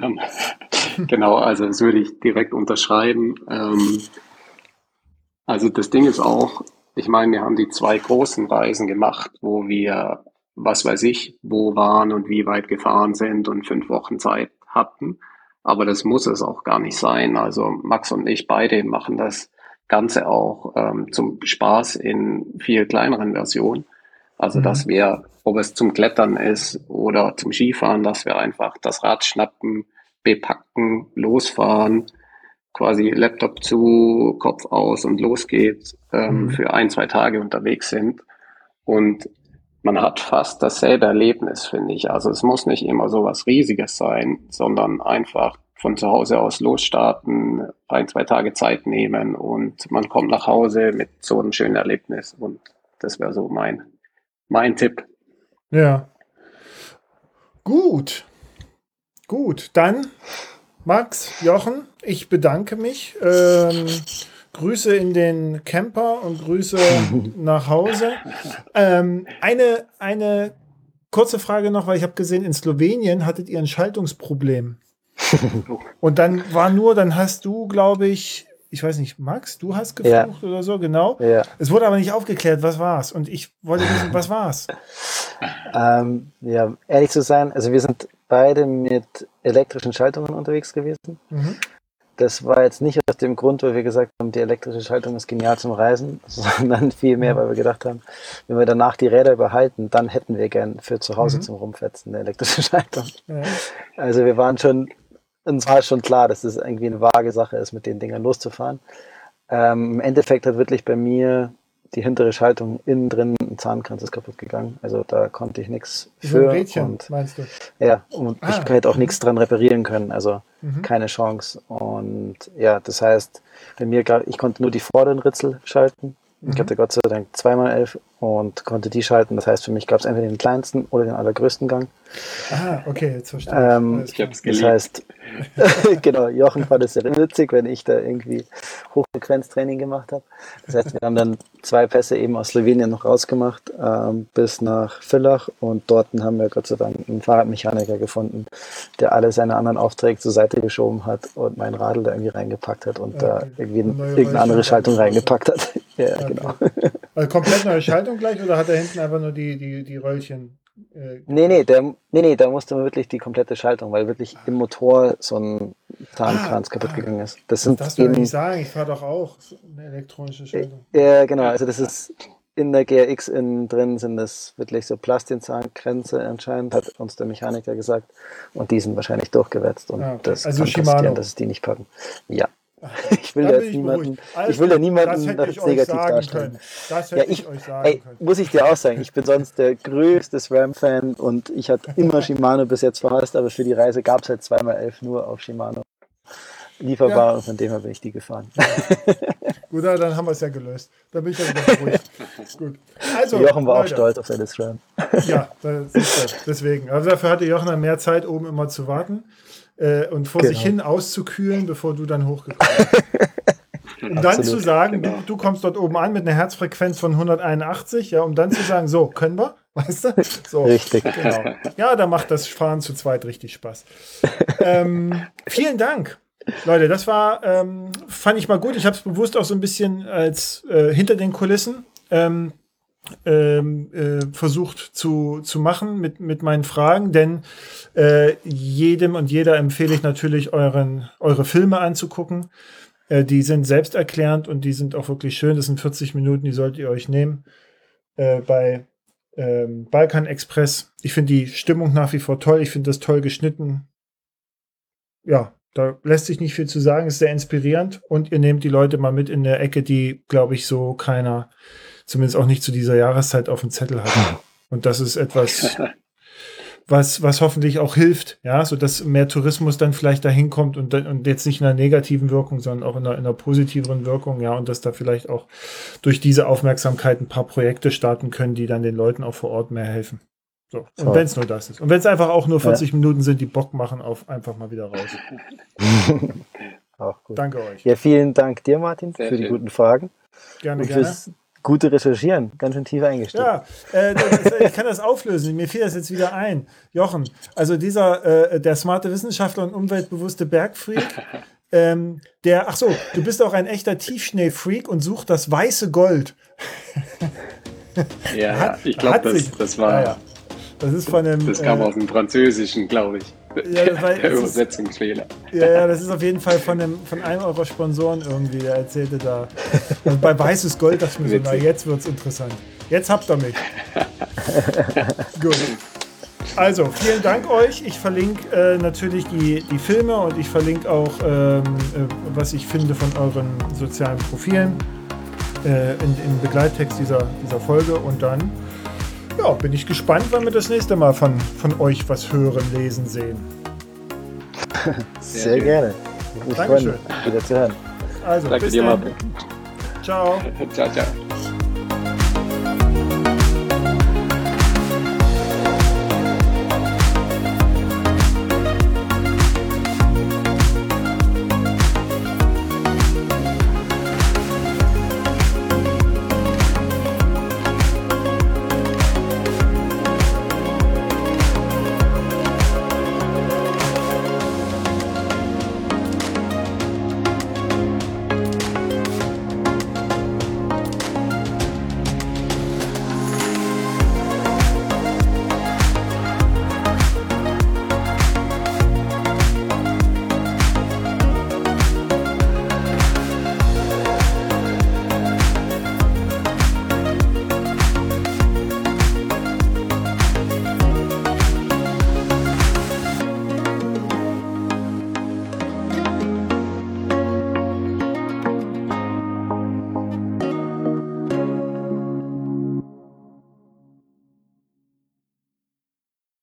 Ähm, genau, also das würde ich direkt unterschreiben. Ähm, also das Ding ist auch, ich meine, wir haben die zwei großen Reisen gemacht, wo wir, was weiß ich, wo waren und wie weit gefahren sind und fünf Wochen Zeit hatten. Aber das muss es auch gar nicht sein. Also Max und ich beide machen das Ganze auch ähm, zum Spaß in viel kleineren Versionen. Also, mhm. dass wir, ob es zum Klettern ist oder zum Skifahren, dass wir einfach das Rad schnappen, bepacken, losfahren, quasi Laptop zu, Kopf aus und los geht's, ähm, mhm. für ein, zwei Tage unterwegs sind. Und man hat fast dasselbe Erlebnis, finde ich. Also es muss nicht immer so was Riesiges sein, sondern einfach von zu Hause aus losstarten, ein, zwei Tage Zeit nehmen und man kommt nach Hause mit so einem schönen Erlebnis. Und das wäre so mein mein Tipp. Ja. Gut. Gut, dann Max, Jochen, ich bedanke mich. Ähm, Grüße in den Camper und Grüße <laughs> nach Hause. Ähm, eine, eine kurze Frage noch, weil ich habe gesehen, in Slowenien hattet ihr ein Schaltungsproblem. <laughs> Und dann war nur, dann hast du, glaube ich, ich weiß nicht, Max, du hast geflucht ja. oder so, genau. Ja. Es wurde aber nicht aufgeklärt, was war's. Und ich wollte wissen, was war's? <laughs> Ähm, ja, ehrlich zu sein, also wir sind beide mit elektrischen Schaltungen unterwegs gewesen. Mhm. Das war jetzt nicht aus dem Grund, weil wir gesagt haben, die elektrische Schaltung ist genial zum Reisen, <laughs> sondern vielmehr, weil wir gedacht haben, wenn wir danach die Räder behalten, dann hätten wir gern für zu Hause mhm. zum Rumfetzen eine elektrische <laughs> Schaltung. Ja. Also wir waren schon uns war schon klar, dass es das irgendwie eine vage Sache ist, mit den Dingern loszufahren. Ähm, Im Endeffekt hat wirklich bei mir die hintere Schaltung innen drin Zahnkranz ist kaputt gegangen. Also da konnte ich nichts für. Ein Rädchen, und, meinst du? Ja, und ah. ich hätte auch nichts dran reparieren können. Also mhm. keine Chance. Und ja, das heißt, bei mir, ich konnte nur die vorderen Ritzel schalten. Mhm. Ich hatte Gott sei Dank zweimal elf und konnte die schalten. Das heißt, für mich gab es entweder den kleinsten oder den allergrößten Gang. Ah, okay, jetzt verstehe ich. Ähm, ich hab's geliebt. Das heißt, <laughs> genau, Jochen fand es sehr witzig, wenn ich da irgendwie Hochfrequenztraining gemacht habe. Das heißt, wir haben dann zwei Pässe eben aus Slowenien noch rausgemacht ähm, bis nach Villach und dort haben wir Gott sei Dank einen Fahrradmechaniker gefunden, der alle seine anderen Aufträge zur Seite geschoben hat und mein Radl da irgendwie reingepackt hat und okay. da irgendwie irgendeine andere Schaltung reingepackt hat. Ja, okay. genau. Also komplett neue Schaltung gleich oder hat er hinten einfach nur die, die, die Röllchen? Äh, nee, nee, der, nee, nee, da musste man wirklich die komplette Schaltung, weil wirklich im Motor so ein Zahnkranz ah, kaputt ah, gegangen ist. Das sind das eben, nicht sagen, ich fahre doch auch eine elektronische Schaltung. Ja, genau, also das ist in der GRX innen drin sind das wirklich so Plastinzahngrenze anscheinend, hat uns der Mechaniker gesagt. Und die sind wahrscheinlich durchgewetzt und ah, okay. das also kann Shimano. dass es die nicht packen. Ja, <laughs> Ich will, da jetzt niemanden, also, ich will da niemanden das, das negativ darstellen. Können. Das hätte ja, ich, ich euch sagen ey, können. Muss ich dir auch sagen, ich bin sonst der größte SRAM-Fan und ich hatte immer <laughs> Shimano bis jetzt verhasst, aber für die Reise gab es halt zweimal elf nur auf Shimano lieferbar ja. und von dem her bin ich die gefahren. <laughs> Gut, dann haben wir es ja gelöst. Da bin ich ja wieder ruhig. Gut. Also, Jochen war Leute. auch stolz auf seine SRAM. Ja, deswegen. Also dafür hatte Jochen dann mehr Zeit, oben immer zu warten äh, und vor genau. sich hin auszukühlen, bevor du dann hochgekommen bist. <laughs> Um dann Absolut, zu sagen, genau. du, du, kommst dort oben an mit einer Herzfrequenz von 181, ja, um dann zu sagen, so, können wir, <laughs> weißt du? So, richtig. Genau. Ja, da macht das Fahren zu zweit richtig Spaß. ähm, <laughs> vielen Dank. Leute, das war, ähm, fand ich mal gut. Ich habe es bewusst auch so ein bisschen als äh, hinter den Kulissen ähm, ähm, äh, versucht zu, zu machen mit, mit meinen Fragen, denn äh, jedem und jeder empfehle ich natürlich euren, eure Filme anzugucken. Äh, die sind selbsterklärend und die sind auch wirklich schön. Das sind 40 Minuten, die solltet ihr euch nehmen. Äh, bei ähm, Balkan Express. Ich finde die Stimmung nach wie vor toll. Ich finde das toll geschnitten. Ja, da lässt sich nicht viel zu sagen. Ist sehr inspirierend und ihr nehmt die Leute mal mit in der Ecke, die, glaube ich, so keiner zumindest auch nicht zu dieser Jahreszeit auf dem Zettel hatten. <laughs> Und das ist etwas, was, was hoffentlich auch hilft, ja, sodass mehr Tourismus dann vielleicht dahin kommt und, und jetzt nicht in einer negativen Wirkung, sondern auch in einer, in einer positiveren Wirkung, ja, und dass da vielleicht auch durch diese Aufmerksamkeit ein paar Projekte starten können, die dann den Leuten auch vor Ort mehr helfen. So. Und wenn es nur das ist. Und wenn es einfach auch nur 40 ja. Minuten sind, die Bock machen auf einfach mal wieder raus. <laughs> auch gut. Danke euch. Ja, vielen Dank dir, Martin, Sehr für schön. die guten Fragen. Gerne, und gerne gute Recherchieren, ganz schön tief eingestellt. Ja, äh, ich kann das auflösen. Mir fiel das jetzt wieder ein. Jochen, also dieser, äh, der smarte Wissenschaftler und umweltbewusste Bergfreak, ähm, der, ach so, du bist auch ein echter Tiefschneefreak und sucht das weiße Gold. ja, hat, ich glaube, das, das war. Ja, ja. Das ist von einem. Das kam äh, aus dem Französischen, glaube ich. Ja, <laughs> der, der Übersetzungsfehler. ja, ja, das ist auf jeden Fall von, dem, von einem eurer Sponsoren irgendwie. Der erzählte da. Also bei weißes Gold dachte ich mir so, na, jetzt wird's interessant. Jetzt habt ihr mich. <laughs> Gut. Also, vielen Dank euch. Ich verlinke äh, natürlich die, die Filme und ich verlinke auch, ähm, äh, was ich finde von euren sozialen Profilen äh, in, im Begleittext dieser, dieser Folge. Und dann ja, bin ich gespannt, wann wir das nächste Mal von, von euch was hören, lesen, sehen. Sehr, Sehr gerne. Ich freue mich, wieder zu hören. Also, Danke bis dir, Martin. <laughs> Ciao. ciao, ciao.